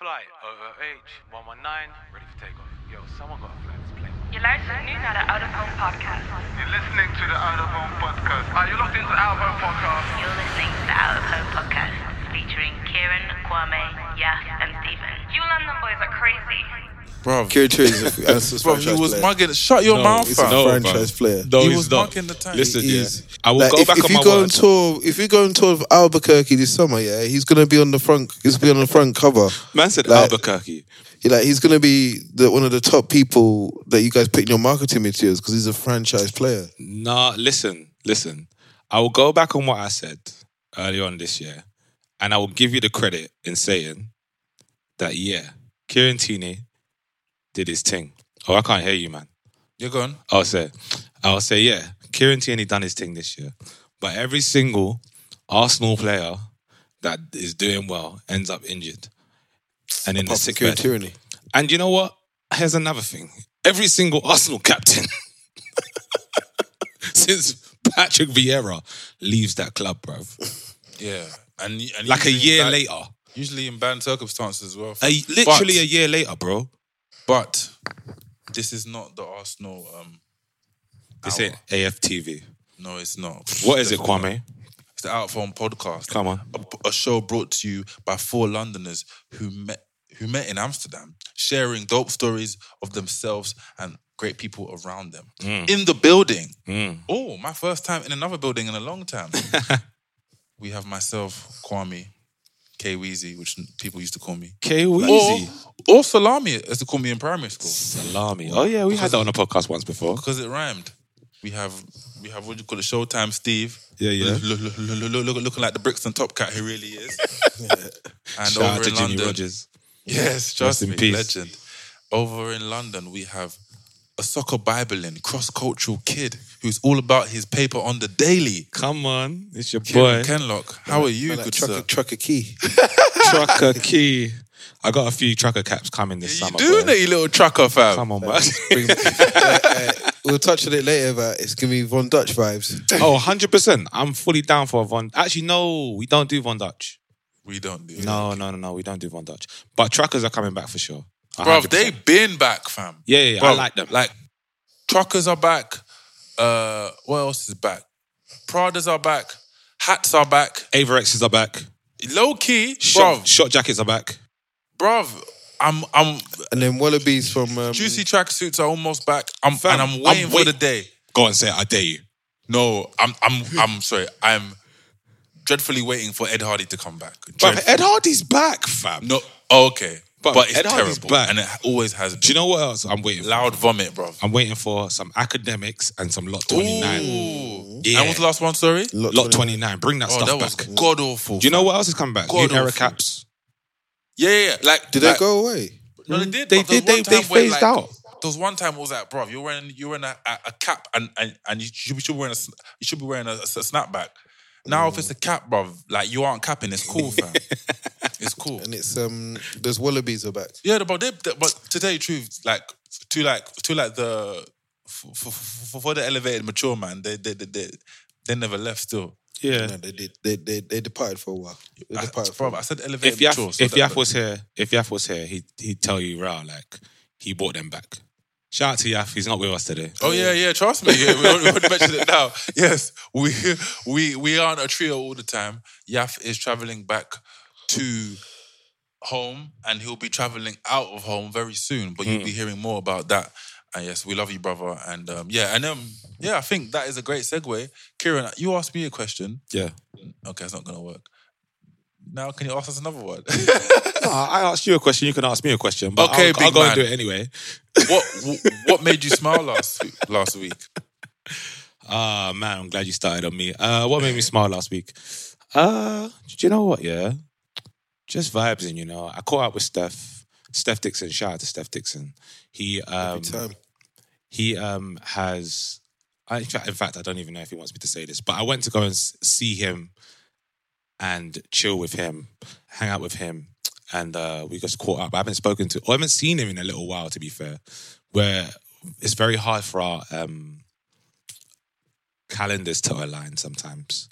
Flight OOH 119, ready for takeoff. Yo, someone got a flag this plane. Je luistert nu naar de Out of Home podcast. You're listening to the Out of Home podcast. Are you locked into the Out of Home podcast? You're listening to the Out of Home podcast featuring Kieran, Kwame, Yaf, and Stephen. You London boys are crazy. Bro, Kieran Tierney is a, that's a bro, he was player. mugging. Shut your No, mouth, He's a fam. No, franchise player. No, He he's was not. mugging the time. Listen, He yeah. I will Like, go if, back if on you my go on word. tour, if you go on tour of Albuquerque this summer, yeah, he's gonna be on the front. He's gonna be on the front cover. Man said Like- Albuquerque. He- Like he's gonna be the, one of the top people that you guys pick in your marketing materials because he's a franchise player. Nah, listen, listen. I will go back on what I said early on this year, and I will give you the credit in saying that yeah, Kieran Tierney did his thing. Oh, I can't hear you, man. You're gone. I'll say, I'll say, yeah, Kieran Tierney done his thing this year, but every single Arsenal player that is doing well ends up injured and in the Apart sick Kieran bed. Tierney. And you know what? Here's another thing. Every single Arsenal captain since Patrick Vieira leaves that club, bruv. Yeah, and, and Like a year bad- later. Usually in bad circumstances as well. A, literally But- a year later, bro. But this is not the Arsenal. Um, This hour. ain't AFTV. No, it's not. What is it, Kwame? It's the Out podcast. Come on. a, a show brought to you by four Londoners who met who met in Amsterdam, sharing dope stories of themselves and great people around them in the building. Mm. Oh, my first time in another building in a long time. we have myself, Kwame, K Weezy, which people used to call me. K Or, Weezy. or Salami, as they call me in primary school, Salami. Oh, yeah, we had that on a podcast once before. because it rhymed. We have we have what you call it, Showtime Steve. Yeah, yeah. Look, look, look, look, look- looking like the Brixton Top Cat he really is. And Shout out over in Jimmy London, Rogers. Yes, trust in me, peace. legend. Over in London, we have a soccer Bible bibling, cross-cultural kid who's all about his paper on the daily. Come on. It's your Kieran boy. Kenlock, how are you, like good trucker, sir? trucker key. Trucker Key. I got a few trucker caps coming this You summer. doing boy. it, you little trucker fam? Come on, man. Uh, uh, we'll touch on it later, but it's giving me Von Dutch vibes. oh, 100%. I'm fully down for a Von. Actually, no, we don't do Von Dutch. We don't do it. No, no, no, no, we don't do Von Dutch. But truckers are coming back for sure. Bruv, 100%. they been back, fam. Yeah, yeah, yeah, I like them. Like, truckers are back. Uh, what else is back? Pradas are back. Hats are back. Avirexes are back. Low key, Shot, bruv, shot jackets are back. bruv. I'm, I'm. And then Wallabies from um, Juicy tracksuits are almost back. I'm, Fam, and I'm waiting I'm for wait- the day. Go on, say it. I dare you. No, I'm, I'm, I'm sorry. I'm dreadfully waiting for Ed Hardy to come back. Bruv, Dreadfully. Ed Hardy's back, fam. No, okay, But but, it's Ed Hardy's terrible, back. and it always has. Been. Do you know what else I'm waiting for? Loud vomit, bro. I'm waiting for some Akademiks and some Lot 29. Ooh. Yeah. And what's the last one? Sorry. Lot Lot 29. 29. Bring that Oh, stuff that was back. god awful. Do you know what else is coming back? God New era awful. caps. Yeah, yeah. yeah. Like, Did like, they go away? No, they did. They but there did. was They, one they time where, phased like, out. There was one time it was like, bro, you're wearing you're wearing a, a, a cap and, and and you should, be- should be wearing a s- you should be wearing a, a snapback. Now if it's a cap, bro, like you aren't capping, it's cool, fam. it's cool. And it's um, there's Wallabies are back. Yeah, but they, they- but to tell you the truth, like to like to like the for, for, for, for the elevated mature man, they they, they they they never left still. Yeah. No, they did. They, they they departed for a while. They I, departed for a bro, I said elevated If Yaf, mature. so if Yaf was here, if Yaf was here, he'd, he'd tell you, raw, like, he bought them back. Shout out to Yaf. He's not with us today. Oh yeah, yeah. Trust me. Yeah, we won't, mention it now. Yes, we we we aren't a trio all the time. Yaf is traveling back to home, and he'll be traveling out of home very soon. But you'll be hearing more about that. And yes, we love you, brother. And um, yeah, and um, yeah, I think that is a great segue. Kieran, you asked me a question. Yeah. Okay, it's not gonna work. Now, can you ask us another one? No, I asked you a question. You can ask me a question. But Okay, I'll, I'll go man. and do it anyway. what what made you smile last last week? Ah, man, I'm glad you started on me. Uh, what made me smile last week? Uh, do you know what? Yeah, just vibes and you know. I caught up with Steph, Steph Dixon. Shout out to Steph Dixon. He um, he um has. I, in fact, I don't even know if he wants me to say this, but I went to go and see him and chill with him, hang out with him, and uh, we just caught up. I haven't spoken to, or I haven't seen him in a little while, to be fair. Where it's very hard for our um, calendars to align sometimes.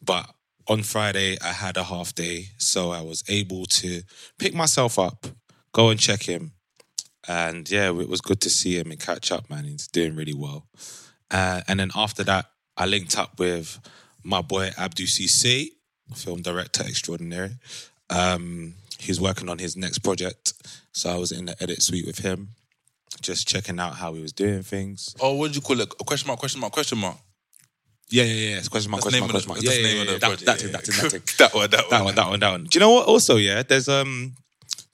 But on Friday, I had a half day, so I was able to pick myself up, go and check him, and yeah, it was good to see him and catch up, man. He's doing really well. Uh, and then after that, I linked up with my boy Abdu Cisse, film director extraordinary. Um, he's working on his next project, so I was in the edit suite with him, just checking out how he was doing things. Oh, what did you call it? A question mark, question mark, question mark. Yeah, yeah, yeah. It's question mark, That's question mark, question mark. Yeah, that's the yeah, name yeah. of That, that, Yeah, thing, that, yeah. that, that one, that one. that one, that one, that one. Do you know what? Also, yeah, there's um,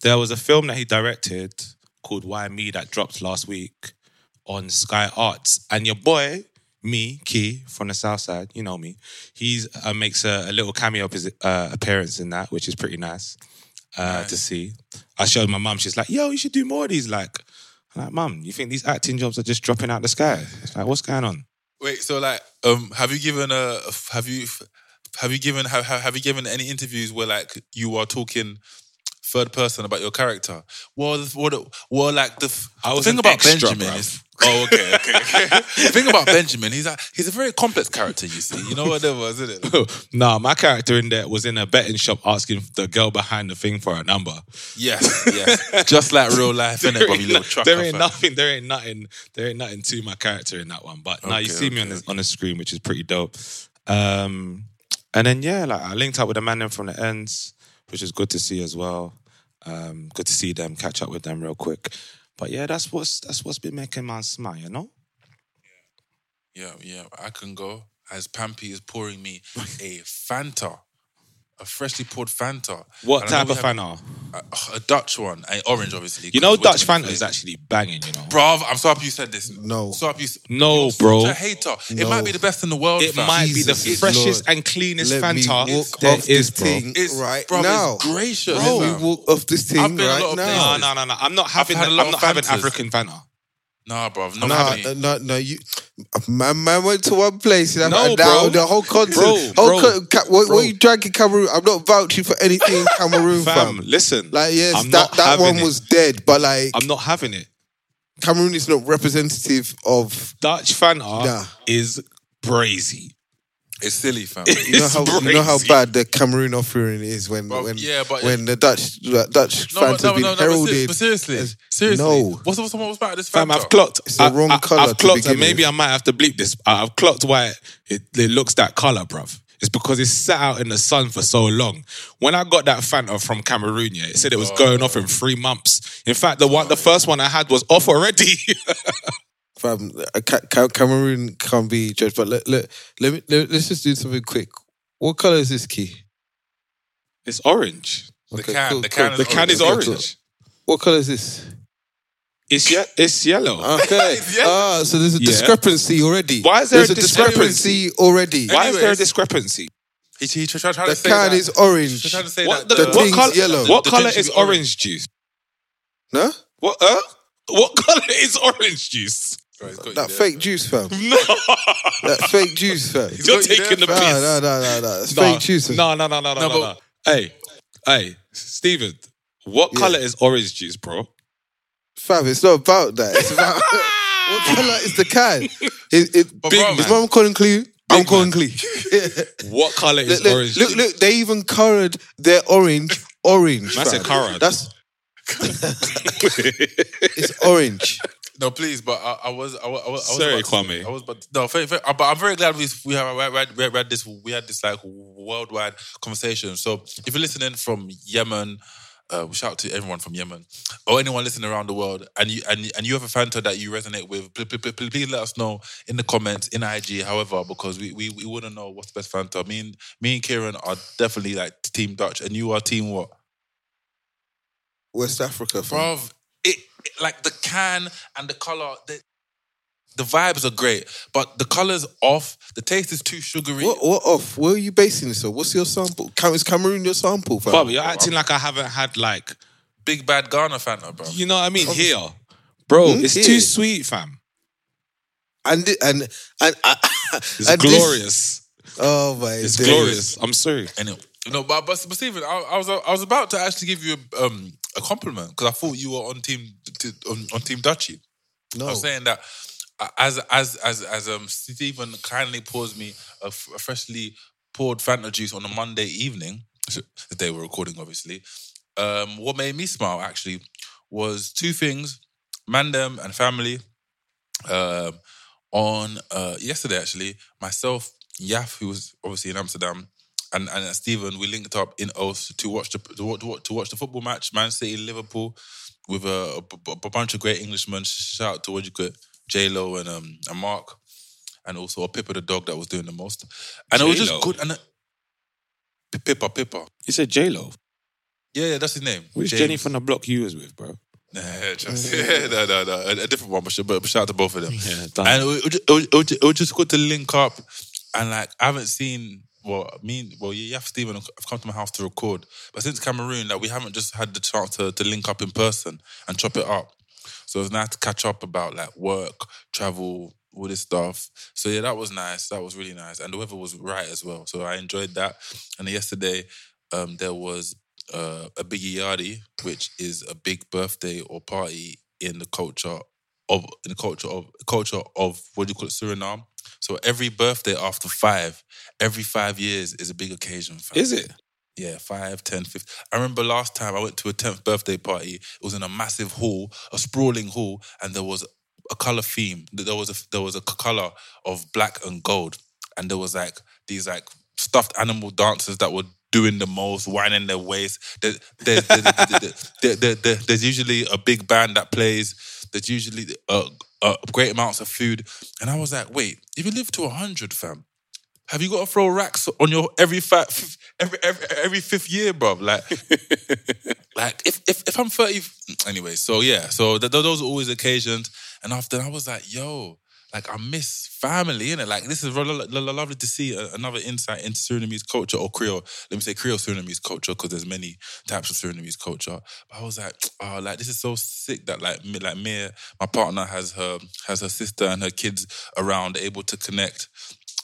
there was a film that he directed called Why Me that dropped last week on Sky Arts, and your boy, me, Key from the South Side, you know me, he's uh, makes a, a little cameo appearance- uh, appearance in that, which is pretty nice, uh, to see. I showed my mum, she's like, "Yo, you should do more of these." Like, I'm like, mum, you think these acting jobs are just dropping out the sky? It's like, what's going on? Wait, so like, um, have you given a have you have you given have have you given any interviews where like you are talking third person about your character? Well, what well like the, I the thing about extra, Benjamin bruv. is oh okay okay okay. the thing about Benjamin, he's a he's a very complex character. You see, you know what that was, isn't it? nah, my character in there was in a betting shop asking the girl behind the thing for a number. Yes, yes, just like real life, innit? there ain't, little no- trucker. there ain't nothing. There ain't nothing. There ain't nothing to my character in that one. But now you Okay, see me on the on the screen, which is pretty dope. Um, and then yeah, like I linked up with the man them from the ends, which is good to see as well. Um, good to see them, catch up with them real quick. But yeah, that's what's that's what's been making man smile, you know. Yeah, yeah, I can go as Pampy is pouring me a Fanta, a freshly poured Fanta. What And type of Fanta? A, a Dutch one, a orange, obviously. You know, Dutch doing Fanta is actually banging. You know, Bruv, I'm so happy you said this. No. So happy you, No, you're bro. Such a hater. It might be the best in the world. it fam. might be the Jesus freshest Lord. and cleanest Let me Fanta walk there off is, this bro. thing It's, right bruv, now. It's gracious. Let fam. me walk off this thing I've been right now. No, no, no, no. I'm not having. had a I'm not of having African Fanta. Nah, bruv. Not No, no, no, you. Man, man went to one place. And No, no, bro. The whole continent. Bro, whole bro, co- ca- what, bro. what you drank in Cameroon? I'm not vouching for anything in Cameroon, Fam, fam. listen. Like, yes, I'm that, that one it. was dead, but like, I'm not having it. Cameroon is not representative of. Dutch Fanta Nah. is brazy. It's silly, fam. You know, It's how, you know how bad the Cameroon offering is when Bruv, when yeah, but- when the Dutch Dutch No, fans but, no, have been no, no, heralded. but seriously, as- seriously. No. What's what's what's about this Fam, Fanta? I've clocked. It's the I- wrong I, colour I've clocked, and maybe with. I might have to bleep this. I- I've clocked why it, it looks that color, bruv. It's because it's sat out in the sun for so long. When I got that Fanta from Cameroon, yeah, it said it was oh, going off in three months. In fact, the one, the first one I had was off already. Fam, uh, Ca- Ca- Cameroon can't be judged. But let, let, let me let, us just do something quick. What color is this key? it's orange. The can- the can is The can is orange. What color is this? It's ye- it's yellow. Okay. Yeah. Ah, so there's a Yeah. discrepancy already. Why is there there's a a discrepancy already? Why is there a discrepancy? He, he tried, tried The to say can that. is orange. He tried to say What, that. the, the what thing's color? yellow. What The color is orange. orange juice? No? What? Uh? What color is orange juice? Sorry, got That there. fake juice, fam. No, That fake juice, fam. He's you're got you taking the there, piss. No, no, no, no, no. It's No, fake juice. fam. No, no, no, no, no, No, no, no. Hey, hey, Steven, what Yeah. color is orange juice, bro? Fam, it's not about that. It's about what color is the can? It, it, But big, bro, is man. what I'm calling clue. I'm Big calling man. clue. What color is look, look, orange look, juice? look, look, they even colored their orange orange. That's a colour. That's it's orange. No, please, but I, I was, I was, I was Sorry, about to- Kwame. I was, but no, very, very, but I'm very glad we we have we had, we had this we had this like worldwide conversation. So if you're listening from Yemen, uh, shout out to everyone from Yemen or anyone listening around the world, and you and, and you have a Fanta that you resonate with, please, please, please, please let us know in the comments in IG. However, because we we, we want to know what's the best Fanta. Me and me and Kieran are definitely like Team Dutch, and you are Team what? West Africa, fam. Bruv, it, it- like the can and the color. They, the vibes are great, but the colors off. The taste is too sugary. What, what off? Where are you basing this on? What's your sample? Cam- Is Cameroon your sample, fam? Bob, you're acting like I haven't had like, Big bad Ghana Fanta, bro. you know what I mean? Here, bro, Hmm? it's Here. too sweet, fam. And and and, and, It's and this- glorious. oh my, it's days. glorious. I'm sorry. Anyway, no, but but, but Stephen, I, I was I was about to actually give you a, um, a compliment because I thought you were on team on, on team Dutchy. No, I'm saying that uh, as as as as um Stephen kindly pours me a, f- a freshly poured Fanta juice on a Monday evening, the day we're recording, obviously. Um, what made me smile actually was two things: Mandem and family. Um, on uh, yesterday, actually, myself, Yaf, who was obviously in Amsterdam, and and uh, Stephen, we linked up in Oath to watch the to watch, to watch- the football match, Man City Liverpool, with a bunch of great Englishmen. Shout out to what you call J Lo and um and Mark, and also a Pippa the dog that was doing the most, and it was just good. And uh, P- Pippa, Pippa, You said J Lo. yeah, yeah, that's his name. Which James. Jenny from the block you was with, bro? Nah, just, no, no, no, a, a different one, but, shout out to both of them. Yeah. And it it, it, it was just good to link up. And like, I haven't seen, well, me, well, yeah, Stephen have come to my house to record. But since Cameroon, like, we haven't just had the chance to, to link up in person and chop it up. So it's nice to catch up about like work, travel, all this stuff. So yeah, that was nice. That was really nice. And the weather was right as well. So I enjoyed that. And yesterday, um, there was uh, a Bigi Yari, which is a big birthday or party in the culture of in the culture of culture of what do you call it Suriname. So every birthday after five, every five years is a big occasion. Fam. Is it? Yeah, five, ten, fifth. I remember last time I went to a 10th birthday party. It was in a massive hall, a sprawling hall, and there was a color theme. There was a there was a color of black and gold, and there was like these like stuffed animal dancers that were doing the most, whining their waist. There, there, there, there, there, there, there, there- there's usually a big band that plays. There's usually uh, uh, great amounts of food, and I was like, wait, if you live to hundred, fam, have you got to throw racks on your every five, every every, every fifth year, bro? Like, like if if if I'm thirty, anyway. So yeah, so th- th- those are always occasions. And after I was like, yo, like I miss family, innit? Like this is lo- lo- lo- lovely to see another insight into Surinamese culture or Creole. Let me say Creole Surinamese culture because there's many types of Surinamese culture. But I was like, oh, like this is so sick that like me, like me, my partner has her has her sister and her kids around, able to connect.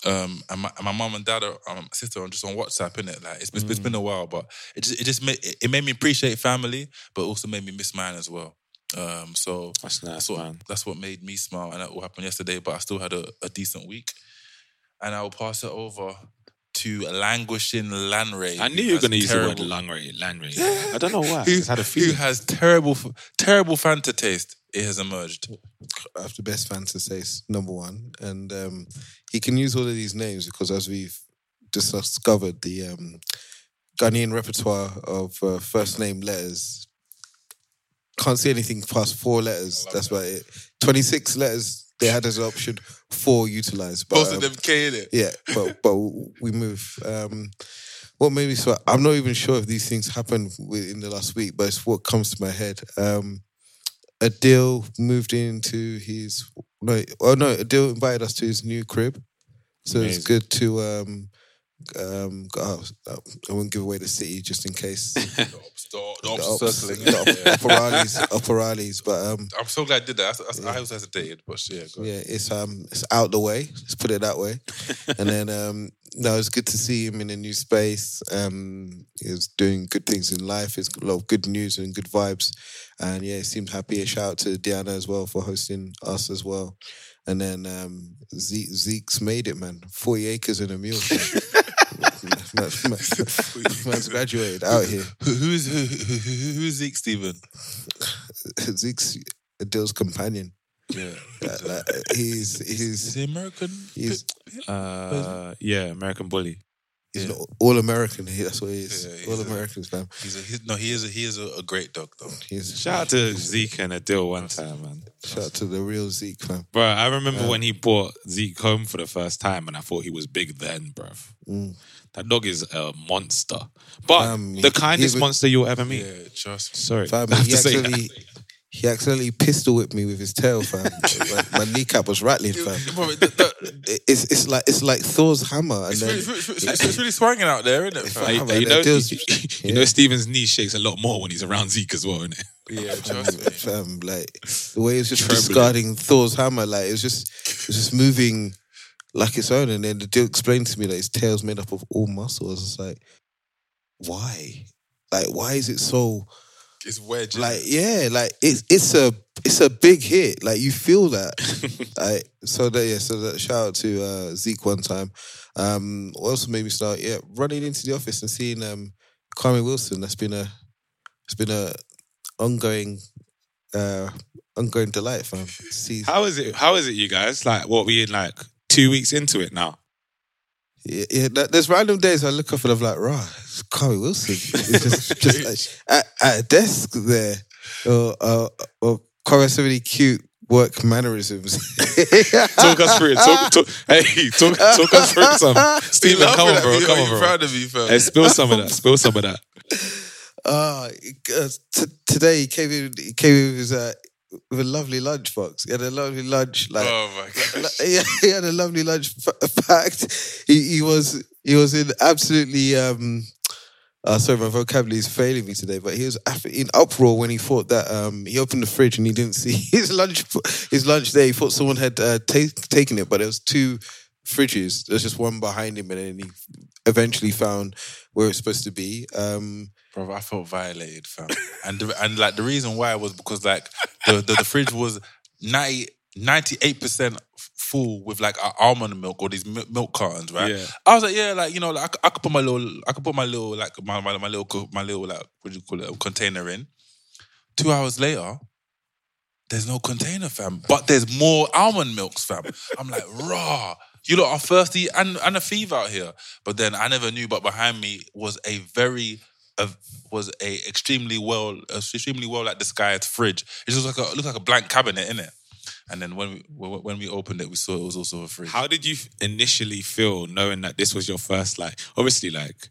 Um, and my, and my mum and dad are um, sister are just on WhatsApp, innit? Like it's, it's, it's been a while, but it just it just made it made me appreciate family, but also made me miss mine as well. Um, so That's nice, that's what man. that's what made me smile, and that all happened yesterday. But I still had a, a decent week, and I will pass it over to languishing Lanray. I knew you were going to use the word terrible- Langray. Langray. I don't know why. I Who, had a who has terrible, terrible Fanta taste? It has emerged. I have the best fan to say number one, and um, he can use all of these names because as we've just discovered, the um, Ghanaian repertoire of uh, first name letters can't see anything past four letters. That's about it. Twenty six letters they had as an option, four utilized. But, Most um, of them K in it. yeah, but but we move. Um, what made me so I'm not even sure if these things happened within the last week, but it's what comes to my head. Um, Adil moved into his no, oh no, Adil invited us to his new crib, so it's good to um um. go- I won't give away the city just in case. The stop ups- circling. the up- upper alleys, upper alleys, but um. I'm so glad I did that. That's, that's, I also hesitated, but yeah. Yeah, it's um it's out the way. Let's put it that way. and then um no, it's good to see him in a new space. Um he's doing good things in life. It's a lot of good news and good vibes. And yeah, he seemed happy. A shout out to Diana as well for hosting us as well. And then um Zeke, Zeke's made it, man. 40 acres and a mule. man, man, man's graduated out here. Who, who's who, who, who, who's Zeke Steven? Zeke's Adil's companion. Yeah, Like, like, he's is he's he American? he's Uh, yeah, American Bully. He's Yeah. an all American. He, that's what he is. Yeah, he's all a- Americans, fam. He's a, he's, no, he is a, he is a, a great dog though. He's Shout out to Zeke and Adil one time, man. shout out to the real Zeke, fam. Bro, I remember when he brought Zeke home for the first time, and I thought he was big then, bruv. Mm. That dog is a monster, but Um, the kindest he was- monster you'll ever meet. Yeah, trust me. Sorry, Fam, I have he to say actually that. He accidentally pistol whipped me with his tail, fam. my, my kneecap was rattling, fam. Bro, the- the- It's it's like it's like Thor's hammer, and It's then really, it's, really, it's really swinging out there, isn't it? Fam? like- Hey, hey, you that know, deals- you, yeah. know, Steven's knee shakes a lot more when he's around Zeke as well, innit? Yeah, trust me. fam, like the way it was just Trembling. discarding Thor's hammer, like it was just it was just moving like its own. And then the dude explained to me that his tail's made up of all muscles. It's like, why? Like, why is it so? It's wedge. Like, yeah, like it's it's a it's a big hit. Like you feel that. like, so that yeah, so that shout out to uh, Zeke one time. Um, what also made me start yeah running into the office and seeing um Kwame Wilson. That's been a it's been a ongoing uh ongoing delight, fam. See, How is it? How is it, you guys? Like, what we in like two weeks into it now? Yeah, yeah, there's random days I look up and I'm like, rah, it's Kwame Wilson. It's just, just like, at, at a desk there, or or Kwame has so many cute work mannerisms. Talk us through it. Talk, talk, hey, talk, talk us through some. Stephen, come on, bro. me, Come on, bro. proud of me, fam? Hey, spill some of that. Spill some of that. Uh, uh, t- today he came in. He came in with, his, uh, with a lovely lunchbox. He had a lovely lunch. Like, oh my gosh. yeah, he had a lovely lunch packed. He, he was he was in absolutely. Um, uh, sorry, my vocabulary is failing me today. But he was in uproar when he thought that um, he opened the fridge and he didn't see his lunch. His lunch there. He thought someone had uh, ta- taken it, but there was two fridges. There's just one behind him, and then he eventually found where it's supposed to be. Um, Bro, I felt violated, fam. and the, and like the reason why was because like the the, the fridge was 98 percent full with like almond milk or these milk cartons, right? Yeah. I was like, yeah, like you know, like I, could- I could put my little, I could put my little like my my, my little my little like what do you call it um, container in. Two hours later, there's no container, fam. But there's more almond milks, fam. I'm like, raw. You lot are thirsty and, and a thief out here. But then I never knew, but behind me was a very a, was a extremely well extremely well like disguised fridge. It just like a looked like a blank cabinet in it. And then when we when we opened it, we saw it was also a fridge. How did you initially feel knowing that this was your first, like, obviously, like,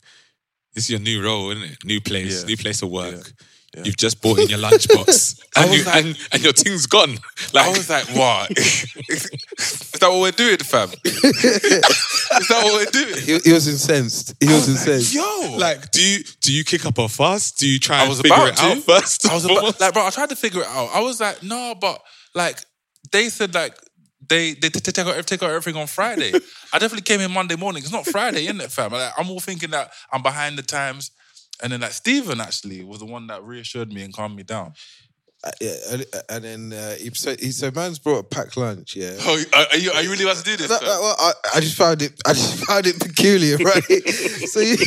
this is your new role, isn't it? New place, Yeah. new place of work. Yeah. Yeah. You've just bought in your lunchbox, and, you, like- and, and your thing's gone. Like, I was like, what? Is that what we're doing, fam? Is that what we're doing? he, he was incensed. He was, incensed. Yo, like, do you do you kick up a fuss? Do you try I and was figure about it out to. first? I was about, like, bro, I tried to figure it out. I was like, no, but like they said, like they they t- t- take out take out everything on Friday. I definitely came in Monday morning. It's not Friday, isn't it, fam? Like, I'm all thinking that I'm behind the times, and then like Stephen actually was the one that reassured me and calmed me down. Uh, yeah, and, and then uh, he said, he said, "Man's brought a packed lunch." Yeah. Oh, are you are you really about to do this? No, fam? no, well, I, I just found it. I just found it peculiar, right? so, you,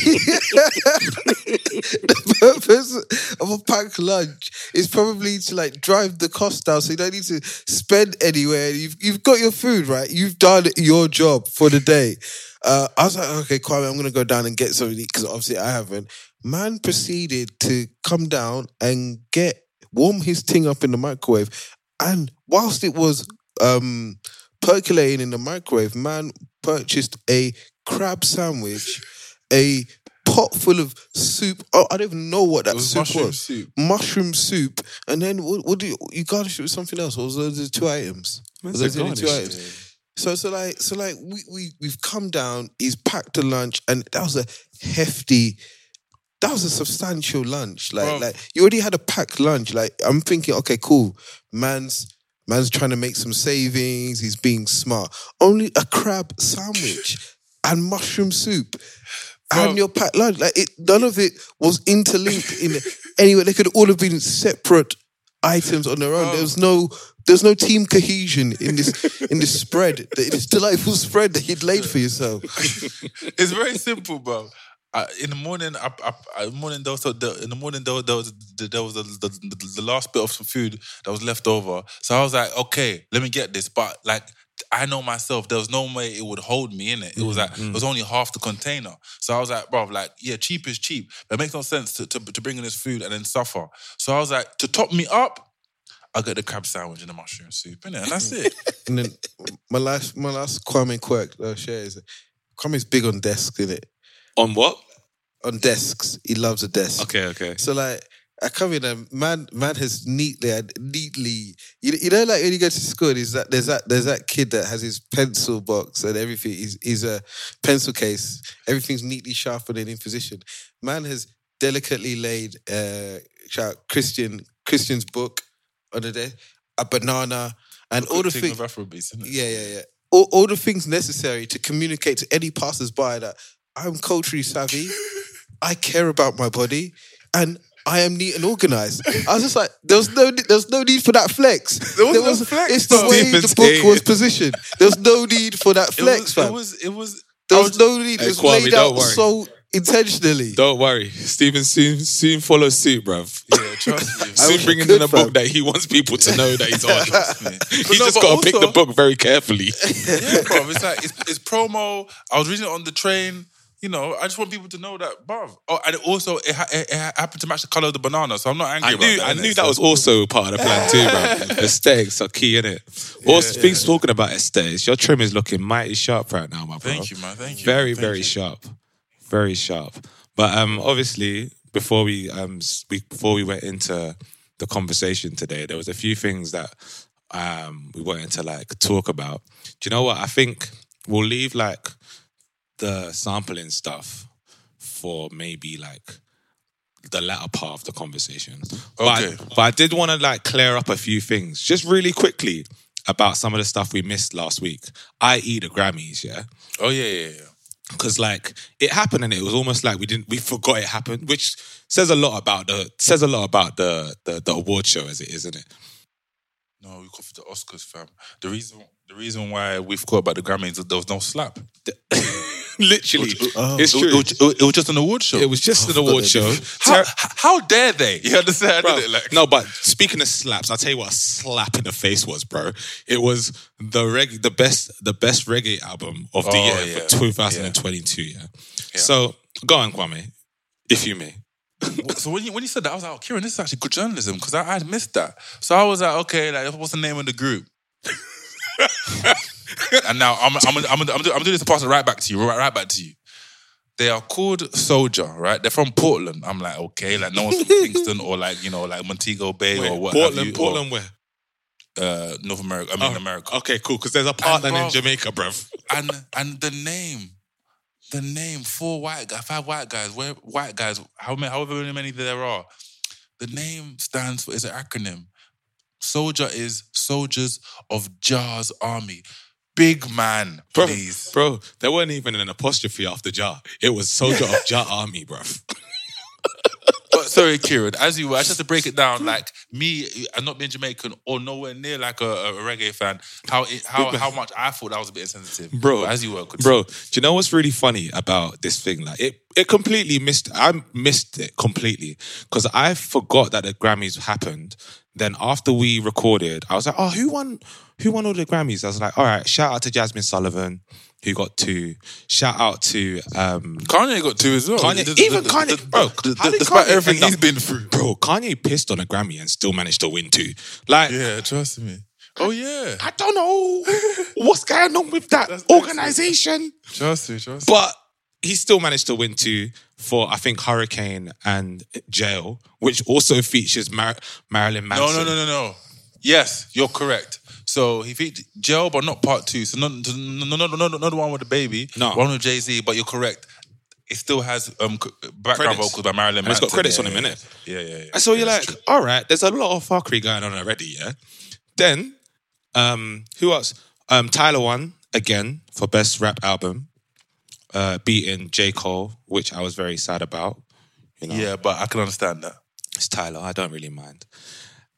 the purpose of a packed lunch is probably to like drive the cost down, so you don't need to spend anywhere. You've you've got your food, right? You've done your job for the day. Uh, I was like, okay, Kwame, I'm gonna go down and get something because obviously I haven't. Man proceeded to come down and get warm his thing up in the microwave, and whilst it was um percolating in the microwave, man purchased a crab sandwich, a pot full of soup. Oh, I don't even know what that was soup mushroom was. soup. Mushroom soup, and then what? What do you, you garnish it with something else? Or was those the two items? Was said those the two items? So so like so like we we we've come down. He's packed a lunch, and that was a hefty. That was a substantial lunch. Like Bruv. like you already had a packed lunch. Like I'm thinking, okay, cool. Man's man's trying to make some savings. He's being smart. Only a crab sandwich and mushroom soup. And your packed lunch, like it, none of it was interlinked in anyway. They could all have been separate items on their own. Bruv. There was no, there's no team cohesion in this in this spread, this delightful spread that you'd laid for yourself. it's very simple, bro. Uh, in the morning, I, I, I, in the morning there was the, in the morning there, was- there was there was the, the, the, the last bit of some food that was left over. So I was like, okay, let me get this. But like, I know myself, there was no way it would hold me in it. It was like it was only half the container. So I was like, bro, like yeah, cheap is cheap. But it makes no sense to, to to bring in this food and then suffer. So I was like, to top me up, I get the crab sandwich and the mushroom soup, in innit? and that's it. And then my last my last Kwame quirk that I'll share is Kwame's big on desks, in it. On what? On desks, he loves a desk. Okay, okay. So like I come in and man, man has neatly, neatly. You, you know, like when you go to school, is that there's that there's that kid that has his pencil box and everything. He's, he's a pencil case. Everything's neatly sharpened and in position. Man has delicately laid uh, Christian Christian's book on the day, a banana, and all the things. Yeah, yeah, yeah. All, all the things necessary to communicate to any passers-by that I'm culturally savvy, I care about my body, and I am neat and organized. I was just like, there was no, there was no need for that flex. There was no flex, It's the way the book hating. was positioned. There was no need for that It flex, was, fam. it was. It was. there I was no need. Hey, it was Kwame, laid don't out worry. so intentionally. Don't worry, Stephen soon soon follows suit, bruv. Yeah, trust me. I soon wish I bringing in a fam. book that he wants people to know that he's on. Trust me. he no, just but got to pick the book very carefully. Yeah, bro. It's like it's, it's promo. I was reading it on the train. You know, I just want people to know that, bruv. Oh, and also it, ha- it, it happened to match the color of the banana, so I'm not angry I about knew, that. I innit? knew that was also part of the plan too, bro. Aesthetics are key, innit? Also, Yeah. things talking about aesthetics, your trim is looking mighty sharp right now, my bro. Thank you, man. Thank you. Very, Thank very you. sharp. Very sharp. But um, obviously, before we um before we went into the conversation today, there was a few things that um we wanted to like talk about. Do you know what? I think we'll leave like the sampling stuff for maybe like the latter part of the conversation. But, I- Okay. but I did want to like clear up a few things just really quickly about some of the stuff we missed last week, i.e. the Grammys, yeah? Oh yeah, yeah, yeah. because like it happened and it was almost like we didn't we forgot it happened which says a lot about the says a lot about the the, the award show as it is isn't it No, we for the Oscars, fam. The reason, the reason why we forgot about the Grammys, is there was no slap. literally uh, Oh. it's It, true was- it was- it was just an award show. it was just oh, an award show how, how dare they? You understand? Bro, innit? Like, no, but speaking of slaps, I'll tell you what a slap in the face was, bro. It was the reg- the best the best reggae album of the Oh, year yeah. for 2022, yeah. So go on, Kwame, if you may. So when you when you said that, I was like, oh, Kieran, this is actually good journalism because I had missed that. So I was like, okay, like what's the name of the group? and now I'm I'm I'm, I'm, I'm, doing- this to pass it right back to you, right, right back to you. They are called SOJA, right? They're from Portland. I'm like, okay, like no one's from Kingston or like you know like Montego Bay or what? Portland, you, or, Portland, where? uh, North America. I mean Oh, America. Okay, cool. Because there's a partner in Jamaica, bruv. and and the name, the name, four white guys, five white guys, where white guys, how many, however many there are, the name stands for is an acronym. SOJA is Soldiers of Jah's Army. Big man, Bro, please. bro, there wasn't even an apostrophe after Jah. It was Soldier of Jah Army, bruv. But sorry, Kieran, as you were, I just to break it down. Like me, I'm not being Jamaican or nowhere near like a, a reggae fan. How it, how how much I thought that was a bit insensitive, Bro, as you were, could Bro, do you know what's really funny about this thing? Like it, it completely missed. I missed it completely because I forgot that the Grammys happened. Then after we recorded, I was like, "Oh, who won? Who won all the Grammys?" I was like, "All right, shout out to Jazmine Sullivan, who got two. Shout out to um, Kanye got two as well. Kanye- The- the- even the- Kanye- bro, the- how did despite Kanye everything he's been through. bro. Kanye pissed on a Grammy and still managed to win two. Like, Yeah, trust me. Oh yeah, I don't know what's going on with that That's organization. trust me, trust me. But he still managed to win two for I think Hurricane and Jail, which also features Mar- Marilyn No, Manson. no, no, no, no. Yes, you're correct. So he featured Jail, but not part two. So not no, no, no, no, not the one with the baby. No. one with Jay Z. But you're correct. It still has um background Credits. vocals by Marilyn And it's Manson. got credits yeah, on it, innit? Yeah, yeah, yeah. And so you're like, true. all right, there's a lot of fuckery going on already, yeah. Then, um, who else? Um, Tyler won again for best rap album, uh, beating J Cole, which I was very sad about. You know, yeah, but I can understand that. it's Tyler. I don't really mind.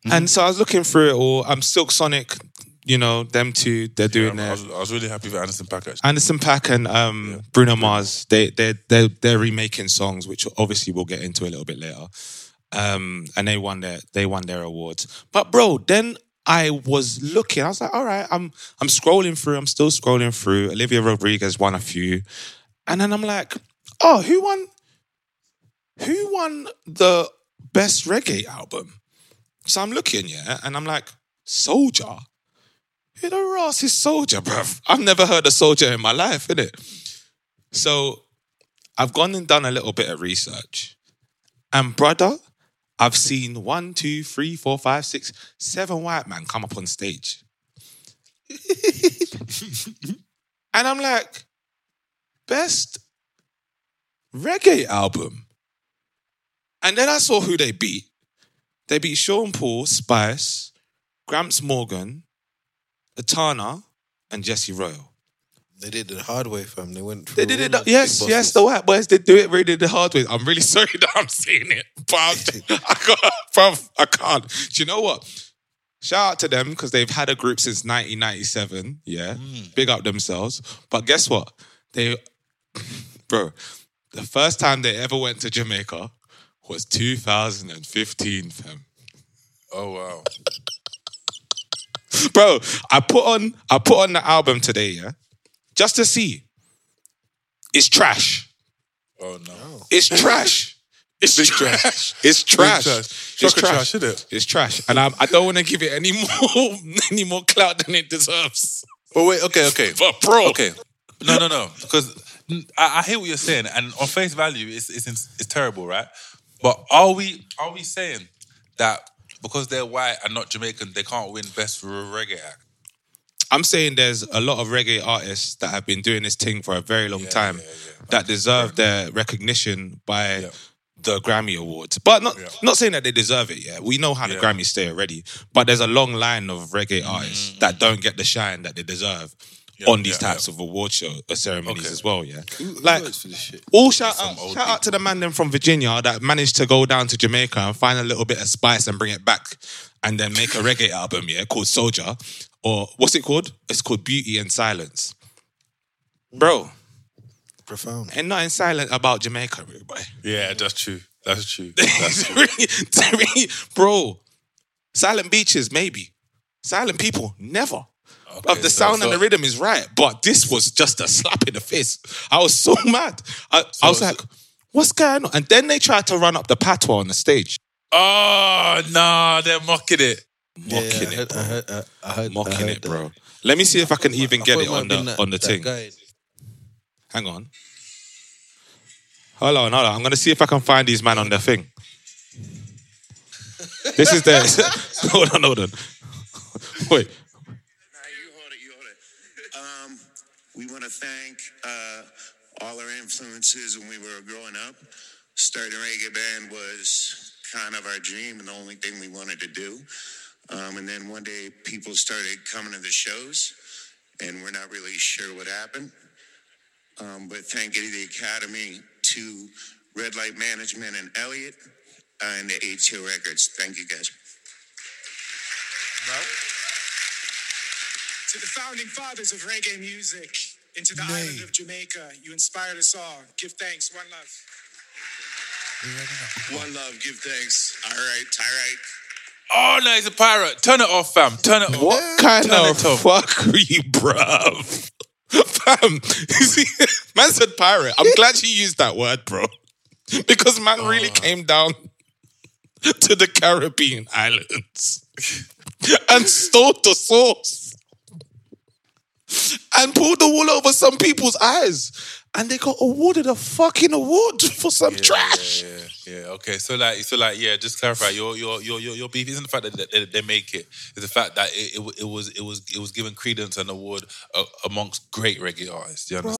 Mm-hmm. And so I was looking through it all. I'm um, Silk Sonic, you know, them two, they're doing Yeah, I, their was, I was really happy with Anderson Paak actually. Anderson Paak and um, Bruno Mars, they they they they're remaking songs, which obviously we'll get into a little bit later. Um, and they won their they won their awards. But bro, then I was looking. I was like, all right, I'm I'm scrolling through. I'm still scrolling through. Olivia Rodriguez won a few, and then I'm like, oh, who won? Who won the best reggae album? So I'm looking, yeah, and I'm like, SOJA. Who the ass is SOJA, bruv? I've never heard a SOJA in my life, innit? So I've gone and done a little bit of research. And brother, I've seen one, two, three, four, five, six, seven white men come up on stage. and I'm like, best reggae album. And then I saw who they beat. They beat Sean Paul, Spice, Gramps Morgan, Etana, and Jesse Royal. They did it the hard way, fam. They went. They did it. all the- the yes, yes, the white boys did do it really the hard way. I'm really sorry that I'm saying it, but I'm, can't, I can't. Do you know what? Shout out to them because they've had a group since 1997. Yeah, mm. big up themselves. But guess what? They, bro, the first time they ever went to Jamaica was 2015, fam. Oh wow. Bro, I put on I put on the album today, yeah, just to see. It's trash. Oh no. It's trash. It's Big trash. trash. It's trash. trash. It's trash. trash, isn't it? It's trash. And I, I don't want to give it any more any more clout than it deserves. But wait, okay, okay. But bro, Okay. No, no, no. Because I, I hear what you're saying, and on face value, it's, it's it's terrible, right? But are we are we saying that because they're white and not Jamaican, they can't win best reggae act? I'm saying there's a lot of reggae artists that have been doing this thing for a very long Yeah, time yeah, yeah. that deserve their recognition by Yeah. the Grammy Awards. But not Yeah. not saying that they deserve it yet. We know how the Yeah. Grammys stay already. But there's a long line of reggae artists mm. that don't get the shine that they deserve Yeah, on these yeah, types of award show uh, ceremonies Okay. as well, yeah. Who, who Like for this shit? all shout out, old shout out to the man them from Virginia that managed to go down to Jamaica and find a little bit of spice and bring it back and then make a reggae album, yeah, called SOJA. Or what's it called? It's called Beauty and Silence. Bro, Profound. ain't nothing silent about Jamaica, really, boy. Yeah, that's true. That's true. It's really- to me, bro, silent beaches, maybe. Silent people, never. Of the so- sound and the rhythm is right, but this was just a slap in the face. I was so mad. I, I was like, what's going on? And then they tried to run up the patois on the stage. Oh no, they're mocking it. Mocking I it, bro. I heard, I, I heard, I Mocking heard it, that. bro. Let me see if I can even get it on the that- on the thing. guy. Hang on. Hold on, hold on. I'm gonna see if I can find these man on their thing. This is their hold on, hold on. Wait. Nah, you hold it, you hold it. Um, we want to thank uh, all our influences when we were growing up. Starting a reggae band was kind of our dream and the only thing we wanted to do. Um, and then one day people started coming to the shows, and we're not really sure what happened. Um, but thank you to the Academy, to Red Light Management and Elliot, uh, and the ATO Records. Thank you guys. To the founding fathers of reggae music, into the island of Jamaica, you inspired us all. Give thanks. One love. One love, give thanks. All right, all right. Oh no, he's a pirate. Turn it off, fam. Turn it off. What kind Turn of it off. fuck are you, bruv? Fam, you see, man said pirate. I'm glad you used that word, bro. Because man really Oh. came down to the Caribbean islands and stole the sauce and pulled the wool over some people's eyes. And they got awarded a fucking award for some trash. Yeah, yeah, yeah. Okay, so like, so like, yeah. Just clarify. Your your your your, your beef isn't the fact that they, they make it. It's the fact that it, it, it was it was it was given credence and award uh, amongst great reggae artists. Do you understand?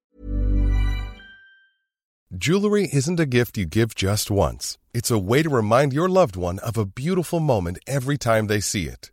Jewelry isn't a gift you give just once. It's a way to remind your loved one of a beautiful moment every time they see it.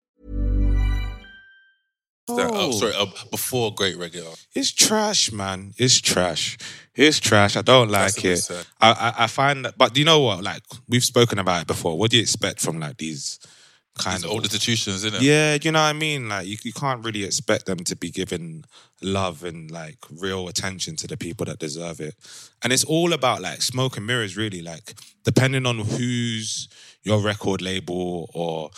That- oh, No. sorry, uh, before great reggae. It's trash, man. It's trash. It's trash. I don't like it. I, I I find that, but do you know what? Like we've spoken about it before. What do you expect from like these kind These of old institutions, isn't it? Yeah, you know what I mean. Like you, you can't really expect them to be given love and like real attention to the people that deserve it. And it's all about like smoke and mirrors, really. Like depending on who's your record label or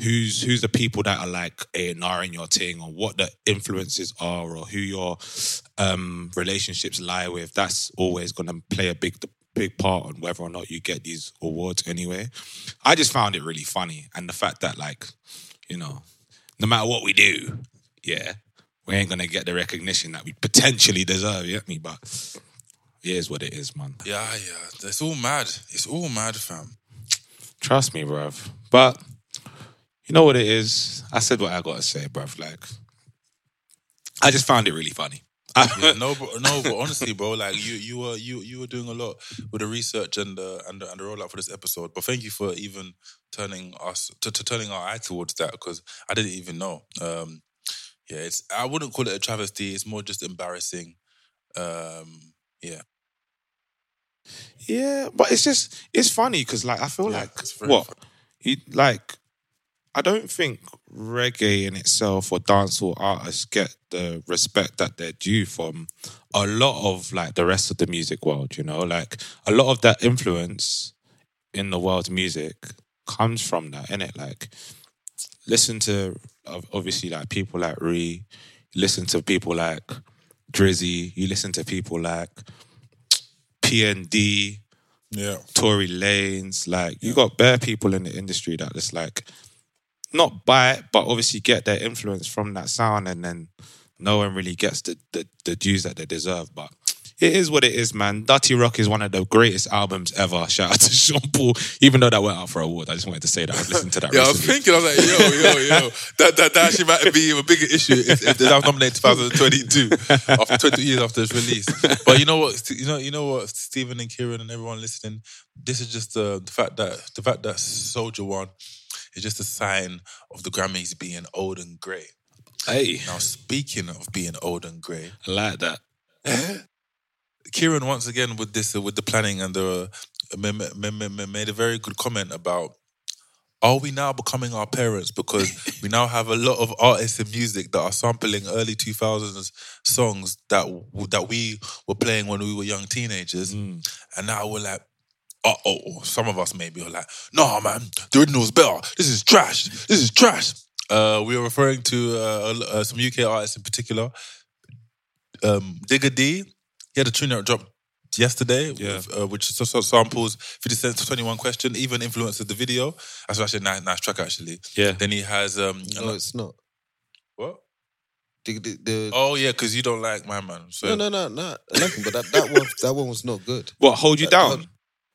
who's who's the people that are like A and R in your thing, or what the influences are, or who your um relationships lie with. That's always going to play a big big part on whether or not you get these awards anyway. I just found it really funny. And the fact that, like, you know, no matter what we do, yeah, we ain't gonna get the recognition that we potentially deserve, you get me? But it is what it is, man. Yeah, yeah. It's all mad. It's all mad, fam. Trust me, bruv. But you know what it is? I said what I gotta say, bruv. Like, I just found it really funny. Yeah, no, bro, no, but honestly, bro, like you, you were, you, you were doing a lot with the research and the and the, and the rollout for this episode. But thank you for even turning us to, to turning our eye towards that because I didn't even know. Um, yeah, it's I wouldn't call it a travesty. It's more just embarrassing. Um, yeah, Yeah, but it's just it's funny because like I feel Yeah, like what he like. I don't think reggae in itself or dancehall artists get the respect that they're due from a lot of like the rest of the music world. You know, like a lot of that influence in the world's music comes from that, innit? Like, listen to obviously like people like Ree, listen to people like Drizzy, you listen to people like PND, yeah, Tory Lanez. Like you got bare people in the industry that just like not buy it, but obviously get their influence from that sound, and then no one really gets the the, the dues that they deserve. But it is what it is, man. Dutty Rock is one of the greatest albums ever. Shout out to Sean Paul, even though that went out for award. I just wanted to say that I've listened to that. yeah. I was thinking, I was like, yo, yo, yo, that that, that actually might be a bigger issue if, if that was nominated 2022 after 20 years after its release. But you know what? You know, you know what? Stephen and Kieran and everyone listening, this is just uh, the fact that the fact that SOJA won is just a sign of the Grammys being old and grey. Hey, Now, speaking of being old and grey, I like that. Kieran once again with this uh, with the planning and the uh, ma- ma- ma- ma- made a very good comment about are we now becoming our parents because we now have a lot of artists in music that are sampling early 2000s songs that w- that we were playing when we were young teenagers and now we're like uh oh some of us maybe are like no man the original's better this is trash this is trash uh we are referring to uh, uh, some UK artists in particular um Digga D he had a tune that dropped yesterday, with, uh, which so, so samples 50 Cent's 21 Question, even influences the video. That's actually a nice, nice track, actually. Yeah. Then he has. um No, it's not. What? The, the, the, Oh, yeah, because you don't like my man. So. no, no, no, no, nothing. But that, that one, that one was not good. What hold you That- down?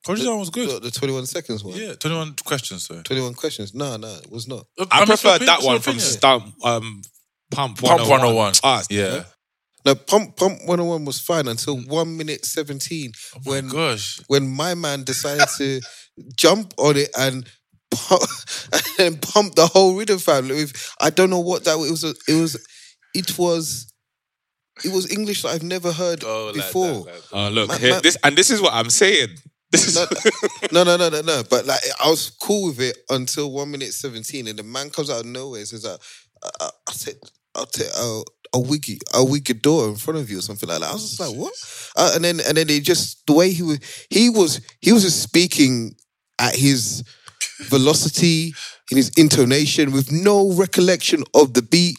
That- Hold was good. The, the 21 seconds one. Yeah, 21 Questions, sorry. 21 questions. No, no, it was not. I mean, prefer that one from opinion. Stump um, Pump Pump 101. 101. Ah, Yeah. Now pump pump 101 was fine until one minute 17 oh when Gosh. when my man decided to jump on it and pump, and pump the whole rhythm family with I don't know what that was. It was. a- It was. It was. It was English that I've never heard Oh, like that, before. like that. Oh, look, Ma- here, ma- this and this is what I'm saying. This is no, no, no, no, no. But like, I was cool with it until one minute seventeen, and the man comes out of nowhere and says, uh, uh, "I said, I'll take I'll, I'll wig you, I'll wig your door in front of you or something like that." I was just like, "What?" Uh, and then, and then he just the way he was, he was, he was just speaking at his velocity in his intonation with no recollection of the beat.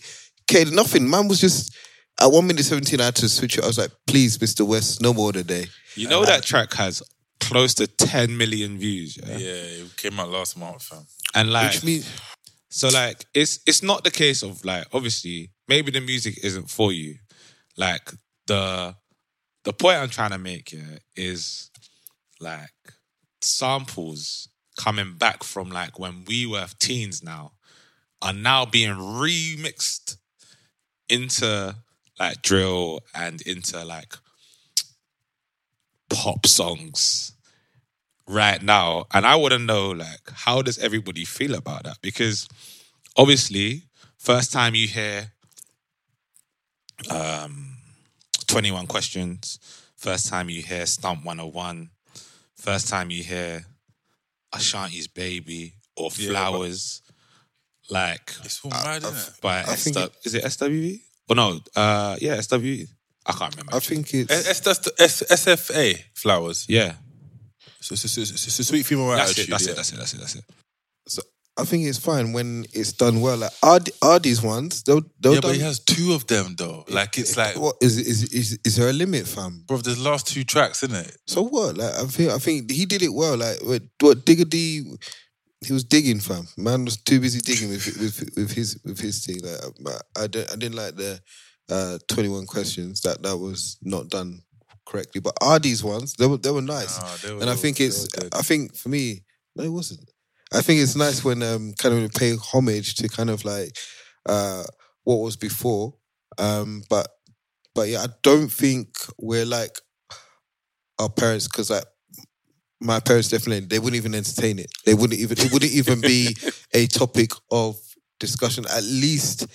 Okay, nothing. Man was just at one minute seventeen. I had to switch it. I was like, "Please, Mister West, no more today." You know that track has close to 10 million views. Yeah. Yeah, it came out last month, fam. And like, Which means so like, it's it's not the case of like, obviously, maybe the music isn't for you. Like the the point I'm trying to make here is like samples coming back from like when we were teens now are now being remixed into like drill and into like pop songs right now and i want to know like how does everybody feel about that because obviously first time you hear um, 21 questions. First time you hear Stump 101. First time you hear Ashanti's Baby or Yeah, but- Flowers. like It's all mad, isn't it? by I SW, is it SWE? Oh no, uh, yeah, SWE. I can't remember. I think it's. S, that's the S, SFA flowers. yeah, So it's, it's, it's, it's a sweet female that's attitude. it. That's yeah. it. That's it. That's it. That's it. So I think it's fine when it's done well. Like Ard- ArrDee's ones, they'll they'll Yeah, done, but he has two of them though. Like it's like, what is, is is is there a limit, fam? bro, there's last two tracks, isn't it? So what? Like I think I think he did it well. Like what, what Digga D, he was digging, fam. Man was too busy digging with with, with his with his thing. Like I, I don't I didn't like the uh, twenty one questions that that was not done correctly. But ArrDee's ones, they were they were nice. Nah, they were- and I think were- it's they were good. I think for me, no, it wasn't. I think it's nice when um kind of pay homage to kind of like uh what was before. Um but but yeah, I don't think we're like our parents because like my parents definitely they wouldn't even entertain it. They wouldn't even it wouldn't even be a topic of discussion. At least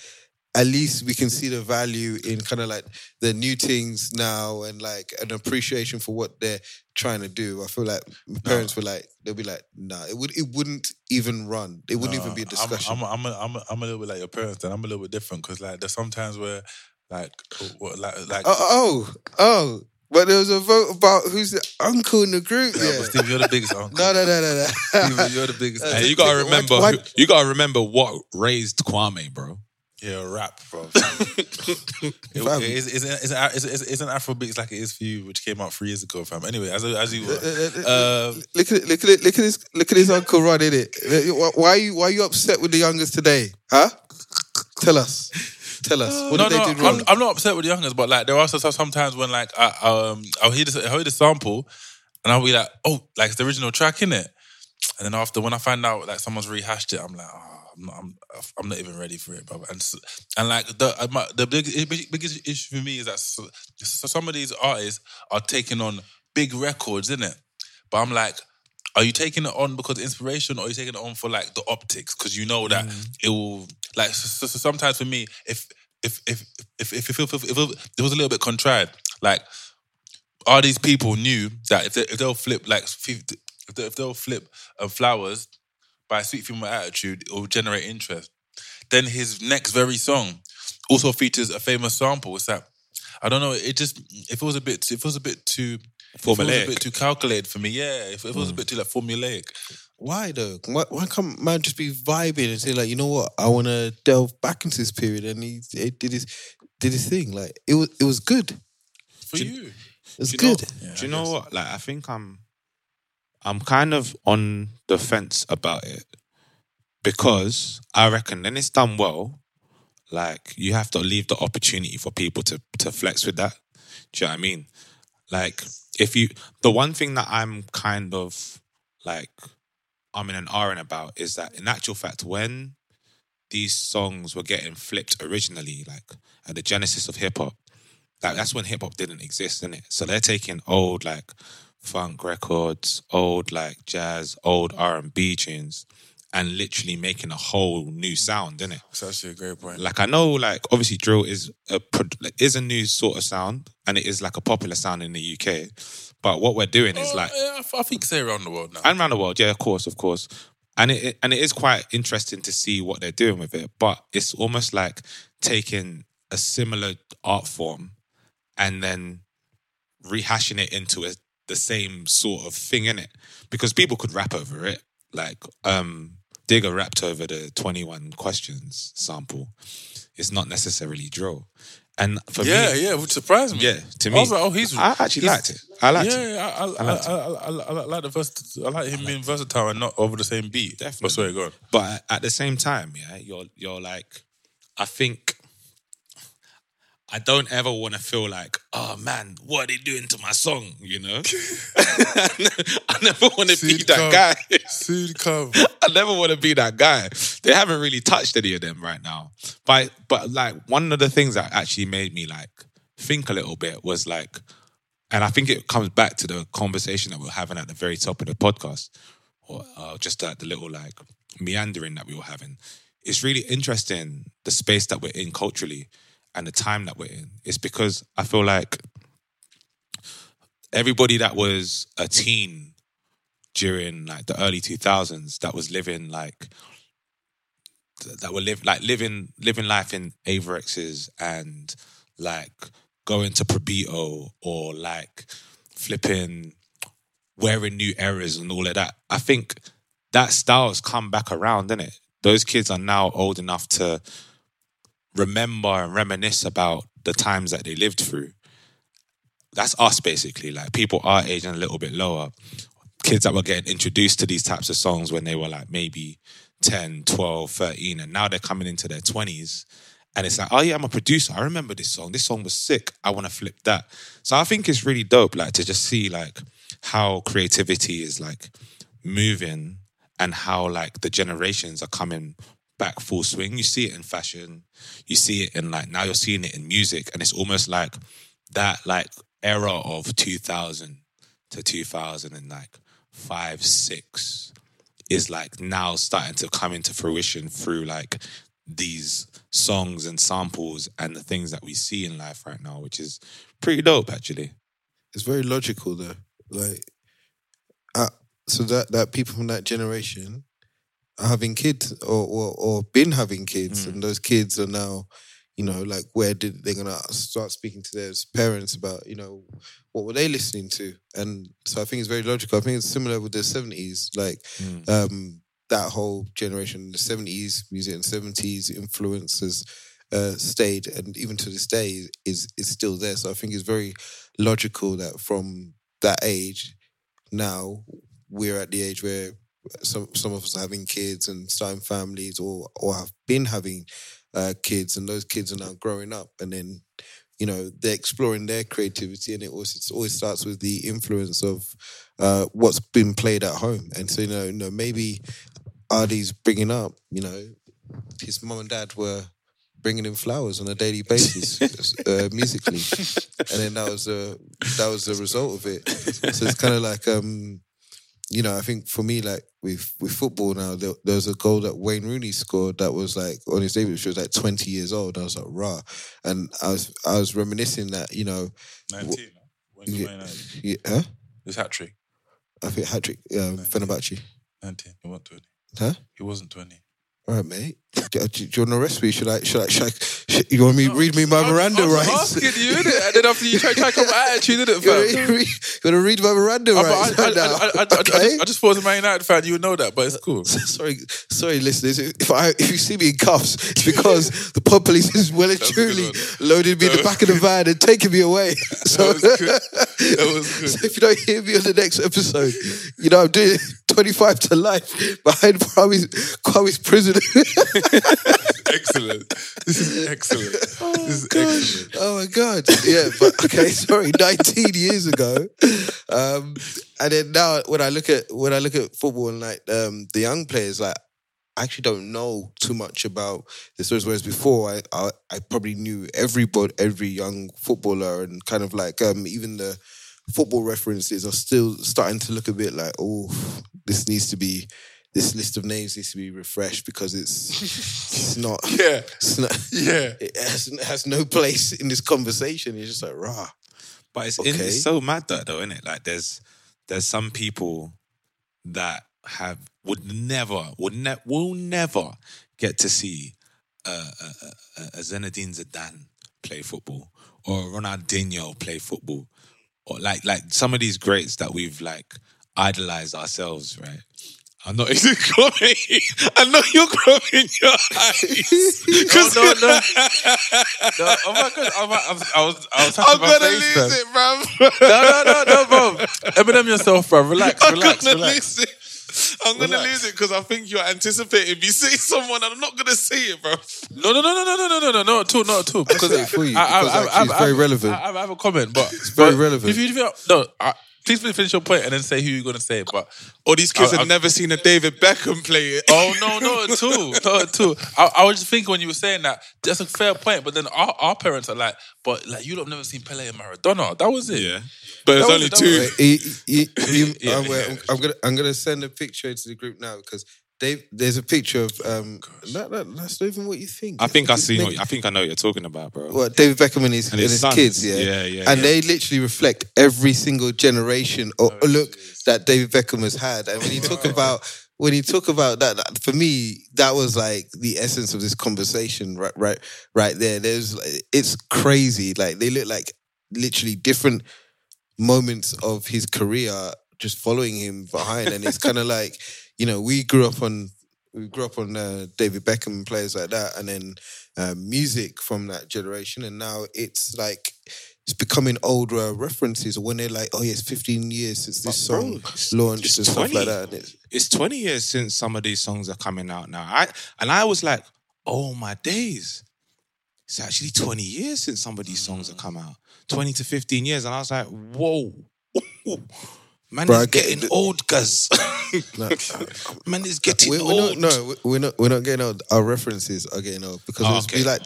at least we can see the value in kind of like the new things now and like an appreciation for what they're trying to do. I feel like my parents were like they'll be like, nah, it would it wouldn't even run. It wouldn't even be a discussion. I'm, I'm, I'm, a, I'm, a, I'm a little bit like your parents, then I'm a little bit different because like there's sometimes where like what like like oh, oh, oh. But there was a vote about who's the uncle in the group. Yeah, Yeah. but Steve, you're the biggest uncle. No, no, no, no, no. Steve, you're the biggest. Uh, And you gotta remember, why- who- you gotta remember what raised Kwame, bro. Yeah, rap, bro. it, Fam. it's, it's, it's, an, it's, it's, it's an Afrobeats like it is for you, which came out three years ago, fam. Anyway, as as you were, uh, look at look at look at this, look at his uncle Rod in it. Why are you why are you upset with the youngest today? Huh? Tell us. Tell us. What no, did no, they do wrong? I'm, I'm not upset with the youngers, but like there are some, sometimes when like I um I'll hear the, I'll hear the sample, and I'll be like, oh, like it's the original track in it, and then after when I find out like someone's rehashed it, I'm like, oh, I'm not, I'm, I'm not even ready for it, bro. And and like the uh, my, the big, big- biggest issue for me is that so, so some of these artists are taking on big records, isn't it? But I'm like. Are you taking it on because of inspiration, or are you taking it on for like the optics? Because you know that it will like. So, so sometimes for me, if if if if if, if, if, if, if it was a little bit contrived, like are these people knew that if, they, if they'll flip like if, they, if they'll flip um, flowers by a sweet female attitude, it will generate interest. Then his next very song also features a famous sample. It's that I don't know. It just it feels a bit. It feels a bit too. It feels a bit too calculated for me. Yeah, it feels a bit too like formulaic. Why though? Why, why can't man just be vibing and say like, you know what? I want to delve back into this period, and he, he did his did his thing. Like it was it was good. It For you, was Do you know- good. do you know what? Like, I think I'm, I'm kind of on the fence about it because I reckon then it's done well. Like, you have to leave the opportunity for people to to flex with that. Do you know what I mean? Like, if you, the one thing that I'm kind of like, I'm in an R about is that in actual fact, when these songs were getting flipped originally, like at the genesis of hip hop, like that's when hip hop didn't exist, is it? So they're taking old like funk records, old like jazz, old R and B tunes, and literally making a whole new sound, isn't it? That's actually a great point. Like I know, like obviously drill is a is a new sort of sound, and it is like a popular sound in the UK. But what we're doing is Oh, like yeah, I, I think say around the world now. and around the world, yeah, of course, of course. And it and it is quite interesting to see what they're doing with it. But it's almost like taking a similar art form and then rehashing it into a, the same sort of thing in it. Because people could rap over it. Like um Digga rapped over the 21 questions sample. It's not necessarily drill. And for yeah, me, yeah, which surprised me. yeah, to I me, was like, oh, he's. I actually he's- liked it. I liked yeah, it. Yeah, I, I, I liked I, I, I, I, I like the vers- I like him being versatile and not over the same beat. Definitely. But sorry, go on. But at the same time, yeah, you're you're like, I think I don't ever want to feel like, oh man, what are they doing to my song? You know, I never want to be that come. guy. Soon come. I never want to be that guy. They haven't really touched any of them right now. But but like one of the things that actually made me like think a little bit was like, and I think it comes back to the conversation that we are having at the very top of the podcast, or uh, just at the little like meandering that we were having. It's really interesting the space that we're in culturally, and the time that we're in. It's because I feel like everybody that was a teen during like the early 2000s that was living like that were live like living living life in Avirexes and like going to Probito or like flipping wearing New Eras and all of that. I think that style has come back around, isn't it? Those kids are now old enough to remember and reminisce about the times that they lived through. That's us basically, like people our age and a little bit lower. Kids that were getting introduced to these types of songs when they were like maybe 10, 12, 13, and now they're coming into their 20s. And it's like, oh yeah, I'm a producer. I remember this song. This song was sick. I want to flip that. So I think it's really dope, like to just see like how creativity is like moving and how like the generations are coming back full swing. You see it in fashion, you see it in like now you're seeing it in music, and it's almost like that like era of 2000 to 2000 and like five, six is like now starting to come into fruition through like these songs and samples and the things that we see in life right now, which is pretty dope actually. It's very logical though. Like, uh, so that that people from that generation having kids or or, or been having kids, Mm. and those kids are now, you know, like where did they're gonna start speaking to their parents about, you know, what were they listening to? And so I think it's very logical. I think it's similar with the seventies, like Mm. um, that whole generation, the seventies music and seventies influences. Uh, stayed and even to this day is is still there. So I think it's very logical that from that age now we're at the age where some some of us are having kids and starting families or or have been having uh, kids and those kids are now growing up and then you know they're exploring their creativity and it always it always starts with the influence of uh, what's been played at home. And so you know, you know maybe ArrDee's bringing up you know his mum and dad were bringing him flowers on a daily basis uh, musically. And then that was a that was the result of it. So it's kind of like um you know, I think for me, like with with football now, there, there was a goal that Wayne Rooney scored that was like on his debut, which was like twenty years old. I was like, rah, and I was I was reminiscing that you know, 19. When you yeah, playing that? yeah, huh? His hat trick. I think hat trick, um, Fenerbahce, 19. He wasn't 20. huh? He wasn't 20. All right, mate. Do, do, you want to arrest me? Should I? Should I? Should I? Should, you want me read me my Miranda I was rights? asking you, innit? And then after you try, to come attitude, You want fam? you want to read my Miranda Oh, rights? I, I, right? I, I, I, just, I just thought as a Man United fan, you would know that, but it's uh, cool. sorry, sorry, listeners. If I if you see me in cuffs, it's because the pub police is well and truly loaded me in the back of the van and taking me away. So, was good. That was good. so if you don't hear me on the next episode, you know I'm doing 25 to life behind Kwame's, Kwame's prison. Excellent. This is excellent. this is excellent. Oh my god! Yeah, but okay, sorry. Nineteen years ago, um, and then now when I look at when I look at football and like um, the young players, like I actually don't know too much about the stories. Whereas before, I, I I probably knew everybody, every young footballer, and kind of like um, even the football references are still starting to look a bit like, oh, this needs to be. This list of names needs to be refreshed because it's it's not Yeah. it's not, Yeah. it has, it has no place in this conversation. It's just like rah. But it's, Okay. it's so mad that though, isn't it? Like there's there's some people that have would never would ne- will never get to see uh, a, a, a Zinedine Zidane play football or Ronaldinho play football or like like some of these greats that we've like idolized ourselves, right? I'm not even crying. I know you're crying your eyes. Oh, no, no. No, oh my god, oh I'm, I'm, I was, I was I'm gonna face, lose fam. it, bruv. No, no, no, no, bro. Eminem yourself, bro. Relax, I'm relax, gonna relax. lose it. I'm gonna lose it because I think you're anticipating me saying someone and I'm not gonna say it, bro. No, no, no, no, no, no, no, no, no, not at all, not at all. Because say it for you, because actually it's very relevant. I, I have a comment, but it's very relevant. If you, if you no, I, please finish your point and then say who you're gonna say. But All these kids I- have I- never seen a David Beckham play it. Oh no, not at all, not at all. I, I was just thinking when you were saying that that's a fair point, but then our, our parents are like, but like you don't have never seen Pele and Maradona. That was it. Yeah. But That there's only two. Wait, Yeah, I'm, yeah. I'm- I'm gonna I'm gonna send a picture into the group now because Dave, there's a picture of um. that, that, that's not even what you think. I think I see. What, I think I know what you're talking about, bro. What David Beckham and his And and his his, kids, yeah, Yeah, yeah, and yeah. they literally reflect every single generation or look that David Beckham has had. And when you talk about when you talk about that, that- for me, that was like the essence of this conversation, right, right, right there. There's, it's crazy. Like they look like literally different moments of his career just following him behind, and it's kind of like you know we grew up on we grew up on uh, David Beckham and players like that, and then um, music from that generation, and now it's like it's becoming older references when they're like, oh yeah, it's 15 years since this Bro, song it's- launched and stuff 20. like that. It's, It's 20 years since some of these songs are coming out now. I and I was like, oh my days. It's actually 20 years since some of these songs have come out. 20 to 15 years. And I was like, whoa. Man Bro, is get getting old, cuz. no, Man is getting we're, we're old. not, no, we're not. We're not getting old. Our references are getting old because Oh, it'll okay. be like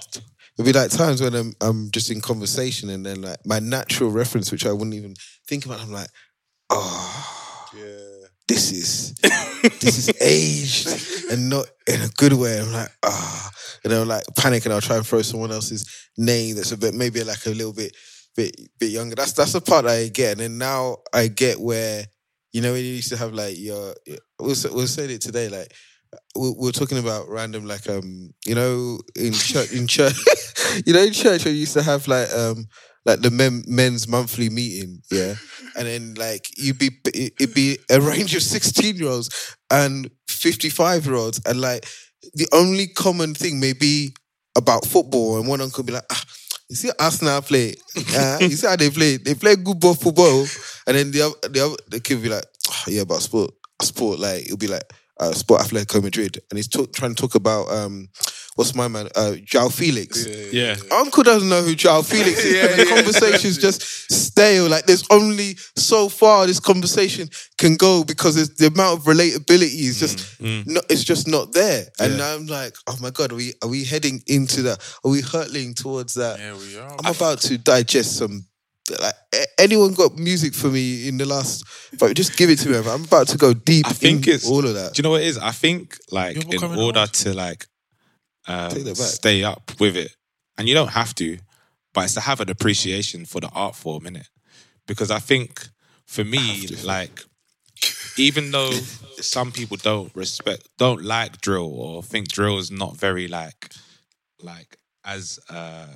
it'll be like times when I'm I'm just in conversation and then like my natural reference, which I wouldn't even think about, I'm like, oh, yeah, this is this is aged and not in a good way. I'm like, ah, and I'll like panic and I'll try and throw someone else's name that's a bit maybe like a little bit bit bit younger. That's that's the part I get, and then now I get where you know when you used to have like your we'll we'll say it today like. We're, we're talking about random like um you know in church in church you know in church we used to have like um like the men, men's monthly meeting yeah and then like you'd be it'd be a range of 16 year olds and 55 year olds and like the only common thing may be about football and one uncle be like ah, you see Arsenal play? Uh, you see how they play? They play good ball football. And then the other, the other the kid be like "Ah, yeah but sport sport like it'll be like uh, Sport Atletico Madrid, and he's trying to talk about um, what's my man, uh, João Felix. Yeah. Uncle doesn't know who João Felix is, and the conversation's just stale. Like there's only so far this conversation can go because it's, the amount of relatability is just not, it's just not there. And Yeah. I'm like, oh my god, are we are we heading into that? Are we hurtling towards that? Yeah, we are. I'm about to digest some. Like anyone got music for me in the last? But just give it to me. I'm about to go deep. I think in it's all of that. Do you know what it is? I think like in order on. to like um, Take that back. stay up with it, and you don't have to, but it's to have an appreciation for the art form, in it. Because I think for me, like even though some people don't respect, don't like drill or think drill is not very like, like as uh,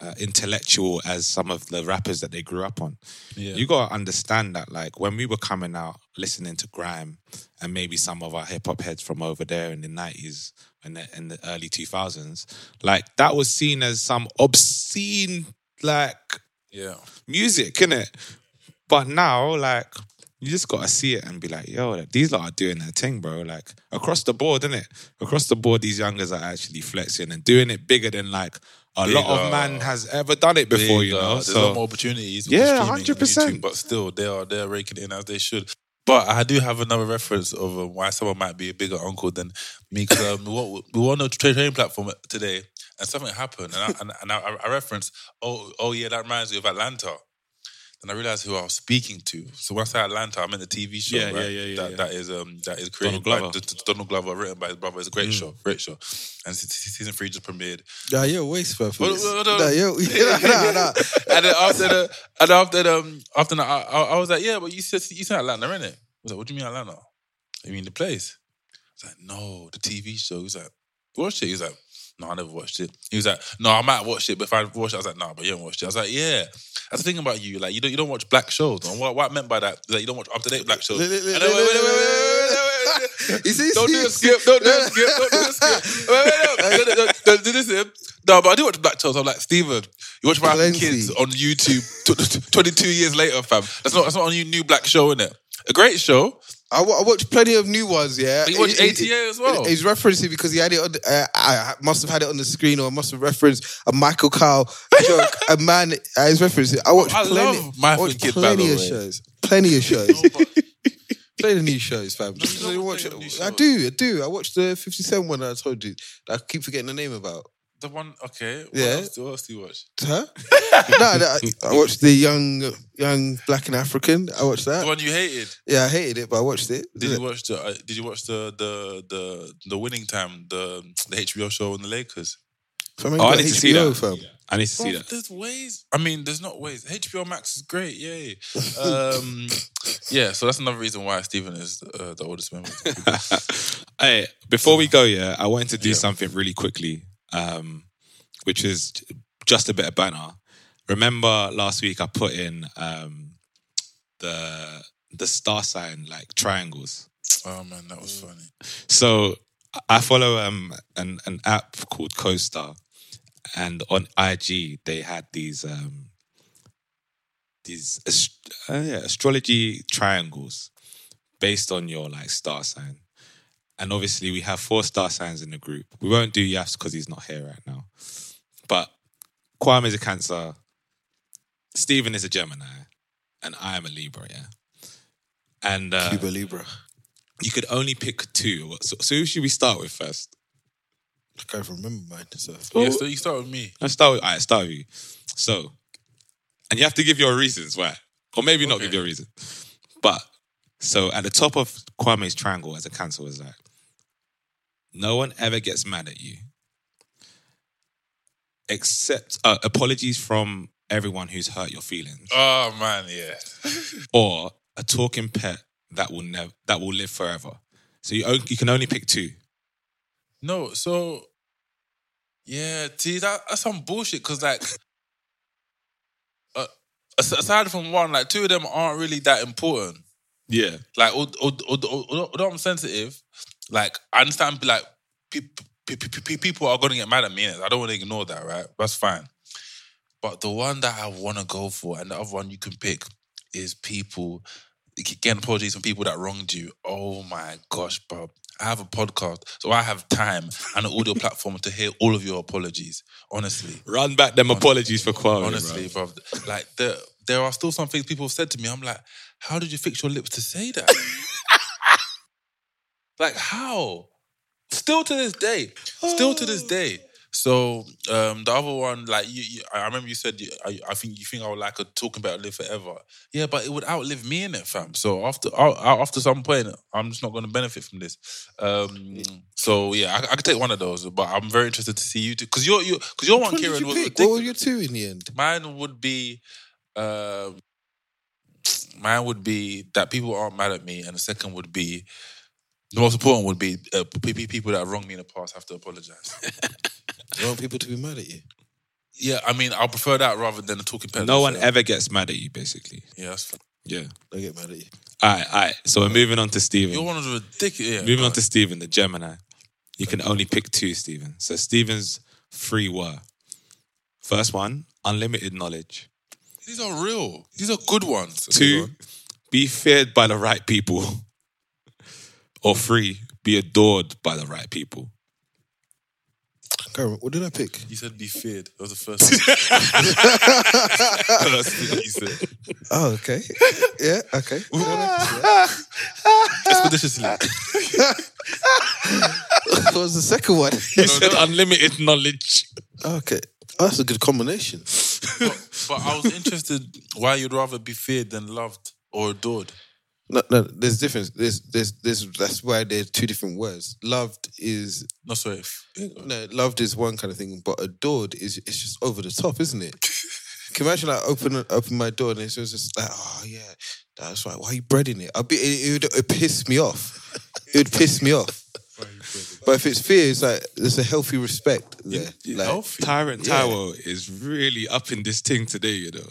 uh, intellectual as some of the rappers that they grew up on. Yeah. You gotta understand that, like when we were coming out listening to grime, and maybe some of our hip hop heads from over there in the nineties and the, in the early two thousands, like that was seen as some obscene like Yeah. music, innit? But now, like, you just gotta see it and be like, yo, like, these lot are doing their thing, bro. Like across the board, innit? Across the board, these youngers are actually flexing and doing it bigger than like a lot of man has ever done it before, you uh, know. There's a lot more opportunities. Yeah, and 100%. But still, they are they're raking it in as they should. But I do have another reference of uh, why someone might be a bigger uncle than me because um, we were we were on a tra- training platform today and something happened and I, and, and I, I referenced oh oh yeah that reminds me of Atlanta. And I realized who I was speaking to. So when I say Atlanta, I meant the TV show. Yeah, right? yeah, yeah, yeah, That, yeah. that is um that is created Donald Glover. D- D- Donald Glover, written by his brother. It's a great Mm. show, great show. And se- se- season three just premiered. Nah, you're a waste for Well, this. well, no. Nah, yo, nah, nah. and then after the and after the um, after that, I, I, I was like, yeah, but you said you said Atlanta, innit? I was like, what do you mean Atlanta? You mean the place? I was like, no, the TV show. He was like, you watched it? He was like, no, I never watched it. He was like, no, I might watch it, but if I watch it, I was like, no, but you haven't watched it. I was like, yeah. That's the thing about you, like you don't you don't watch black shows. And what, what I meant by that is that you don't watch up to date black shows. Wait, wait, wait, wait, wait, wait, wait. Don't do the skip. Don't do the skip. Don't do the skip. Wait, wait, no. Don't- don't- do this. Skip. No, but I do watch Black Shows. I'm like Steven. You watch my kids on YouTube. tw- tw- Twenty-two years later, fam. That's not. That's not a new, new black show, is it? A great show. I, watched plenty of new ones, yeah. But you watched He- he- ATA as well. He's referencing because he had it on. The, uh, I must have had it on the screen, or I must have referenced a Michael Kyle joke. a man, uh, he's referencing. I watched I plenty. love Michael I watched Kidd, by plenty of way. shows. Plenty of shows. Play the new shows, fam. Just you watch it. new I shows. do, I do. I watched the 57 one that I told you. that I keep forgetting the name about. The one, okay. What Yeah. Else, what else do you watch? Huh? no, no, I, I watched the young, young black and African. I watched that. The one you hated. Yeah, I hated it, but I watched it. Did you watch the? Uh, did you watch the the the the winning time the the HBO show on the Lakers? So, I mean, Oh, I got need to see that. fam. I need to see Bruv, that. There's ways. I mean, there's not ways. HBO Max is great. Yay. Um, yeah. So that's another reason why Stephen is uh, the oldest member. hey, before we go, yeah, I wanted to do Yeah. something really quickly, um, which is just a bit of banner. Remember last week I put in um, the the star sign like triangles. oh man, that was funny. So I follow um an an app called CoStar, and on IG they had these um these ast- uh, yeah, astrology triangles based on your like star sign. And obviously we have four star signs in the group. We won't do Yafs because he's not here right now. But Kwame is a Cancer, Stephen is a Gemini, and I am a Libra. Yeah, and uh, Cuba Libra. you could only pick two. So, so who should we start with first? I can't even remember mine. So. Yeah, so you start with me. Let's start with, all right, start with you. So, and you have to give your reasons why. Or maybe not give your reason. But, so at the top of Kwame's triangle as a cancer was like, no one ever gets mad at you. Except uh, apologies from everyone who's hurt your feelings. Oh man, yeah. Or a talking pet that will never that will live forever. So you, on- you can only pick two. No, so yeah, see that that's some bullshit because like uh, aside from one, like two of them aren't really that important. Yeah. Like al- al- al- al- although I'm sensitive, like I understand like peop- pe- pe- pe- people are gonna get mad at me. I don't want to ignore that, right? That's fine. But the one that I want to go for, and the other one you can pick, is people getting apologies from people that wronged you. Oh my gosh, bro. I have a podcast, so I have time and an audio platform to hear all of your apologies. Honestly, Run back them apologies for Kwame. honestly, bro. bro. Like there, there are still some things people have said to me. I'm like, how did you fix your lips to say that? like how? Still to this day, still to this day. So um, the other one, like you, you, I remember you said, you, I, I think you think I would like a talking about live forever. Yeah, but it would outlive me in it, fam. So after after some point, I'm just not going to benefit from this. Um, so yeah, I, I could take one of those, but I'm very interested to see you too, because you're you because your one, Kieran, you was? What were your two in the end? Mine would be, um mine would be that people aren't mad at me, and the second would be, the most important would be uh, pe- pe- people that have wronged me in the past have to apologize. You want people to be mad at you? yeah, I mean, I'll prefer that rather than the talking pet. No one ever gets mad at you, basically. Yeah, that's fine. Yeah. They get mad at you. All right, all right. So we're moving on to Steven. You're one of the ridiculous. Yeah, moving on to Steven, the Gemini. You can only pick two, Steven. So Steven's three were first one, unlimited knowledge. These are real. These are good ones. Two, be feared by the right people. Or three, be adored by the right people. Karen, what did I pick? You said be feared. That was the first thing. First thing you said. Oh, okay. Yeah, okay. Expeditiously. what was the second one? You said unlimited knowledge. Okay. Oh, that's a good combination. But I was interested why you'd rather be feared than loved or adored. No, no, there's difference. There's, there's, there's. That's why there's two different words. Loved is No, sorry. no, loved is one kind of thing, but adored is it's just over the top, isn't it? Can you imagine like open open my door and it's just like, oh yeah, that's right. Why are you breading it? I'd be it, it piss me off. It would piss me off. But if it's fear, it's like there's a healthy respect there. Like, Tyrant Yeah. Is really up in this thing today, you know.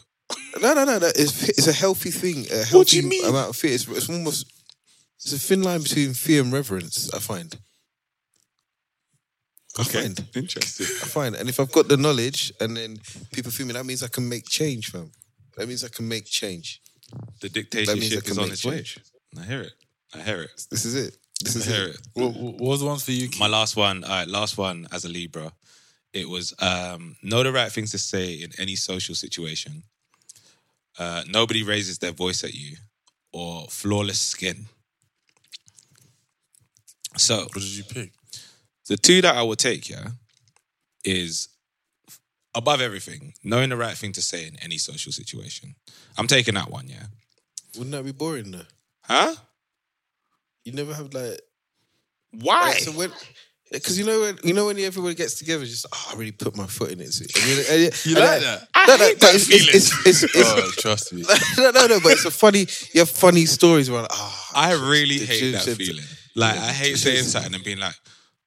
No, no, no, no. It's it's a healthy thing. A healthy What do you mean? amount of fear. It's, it's almost it's a thin line between fear and reverence. I find. I find. Interesting. I find. And if I've got the knowledge, and then people feel me, that means I can make change, fam. That means I can make change. The That dictatorship is on make its way. change. I hear it. I hear it. This is it. This is I hear it. it. What, what was the ones for you? My last one, all right, last one as a Libra. It was um, know the right things to say in any social situation. Uh, nobody raises their voice at you, or flawless skin. So, What did you pick? the two that I will take, yeah, is above everything, knowing the right thing to say in any social situation. I'm taking that one, yeah. Wouldn't that be boring though? Huh? You never have like why? so when because you know when you know when everybody gets together, just oh, I really put my foot in it. And you, and you- You and like I- that? I No, no, hate but that it's, it's, it's, it's, it's, Oh, trust me. no, no, no, but it's a funny. You have funny stories where like, oh, I really hate juice that and- feeling. Like Yeah, I hate saying something and being like,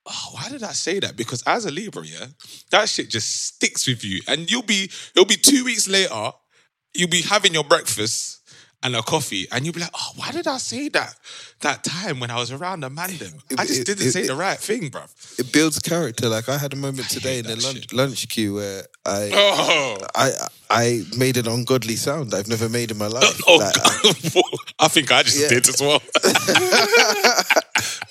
"Oh, why did I say that?" Because as a Libra, yeah, that shit just sticks with you, and you'll be it'll be two weeks later, you'll be having your breakfast and a coffee, and you'll be like, "Oh, why did I say that that time when I was around man? I just it- didn't it- say the right thing, bruv." It builds character. Like I had a moment today in the lunch, lunch queue where I, Oh, I, I made an ungodly sound I've never made in my oh, life. oh, Like, I- I think I just Yeah. did as well.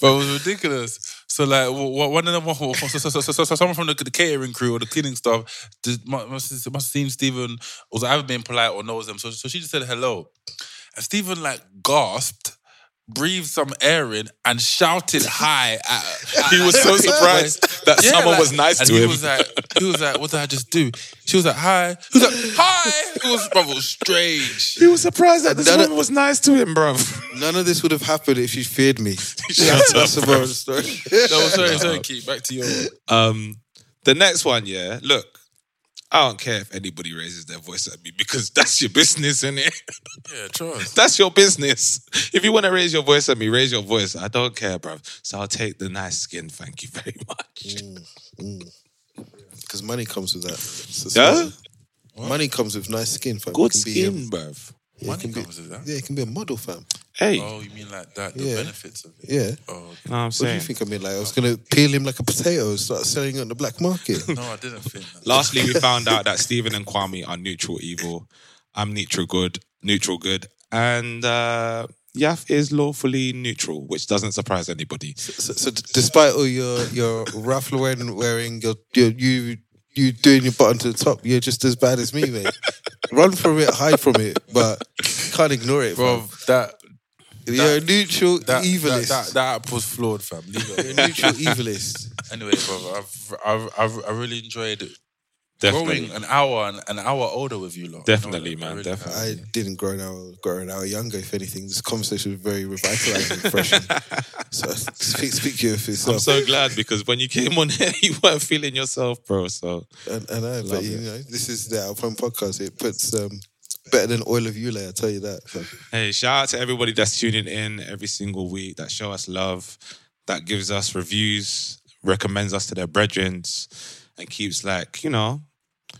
but it was ridiculous. So like one of them, so, so, so, so, so someone from the, catering crew or the cleaning staff must, must have seen Stephen was either being polite or knows them. So so she just said hello, and Stephen like gasped. Breathed some air in and shouted hi. At, at- He was so surprised that someone was nice and to he him. Was like, he was like, "What did I just do?" She was like, "Hi." He was like, "Hi." It was, bro, it was strange. He was surprised that this None of- woman was nice to him, bro. none of this would have happened if you feared me. Shut That's up, the moral of the story. No, sorry, sorry, keep back to your. Um, the next one, yeah. Look, I don't care if anybody raises their voice at me because that's your business, isn't it? Yeah, trust. That's your business. If you want to raise your voice at me, raise your voice. I don't care, bruv. So I'll take the nice skin. Thank you very much. Because money comes with that. So it's Yeah? like- Money comes with nice skin, fam. Good can be, um, skin, bruv. Yeah, it Money can be, with that. yeah, it can be a model, fam. Hey, Oh, you mean like that? The Yeah. benefits of it. Yeah. Oh, know what I'm What do you think I mean? Like I was gonna peel him like a potato and start selling it on the black market. no, I didn't think that. Lastly, we found out that Stephen and Kwame are neutral evil. I'm neutral good, neutral good, and uh, Yaf is lawfully neutral, which doesn't surprise anybody. so, so d- despite all your your Ralph Lauren wearing, your, your you you doing your button to the top, you're just as bad as me, mate. Run from it, hide from it, but can't ignore it, Bro, bro. that You're a neutral that, evilist. that, that, that app was flawed, fam. Leave You're a neutral evilist. anyway, bro, I've, I've, I've, I really enjoyed Definitely, growing an hour and an hour older with you, lot. Definitely, You know, man, really definitely. I didn't grow an hour, grow an hour younger. If anything, this conversation was very revitalizing, fresh. So speak, speak to you for I'm so glad because when you came on here, you weren't feeling yourself, bro. So And, and I, but Love you it. know, this is the Alpine podcast. It puts um, better than oil of you, Yule. I tell you that. So, Hey, shout out to everybody that's tuning in every single week, that show us love, that gives us reviews, recommends us to their brethren, and keeps like, you know,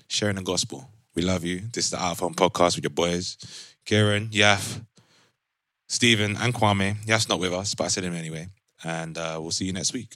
sharing the gospel. We love you. This is the Out of Home podcast with your boys, Kieran, Yaf, Stephen, and Kwame. Yaf's not with us, but I said him anyway. And uh, we'll see you next week.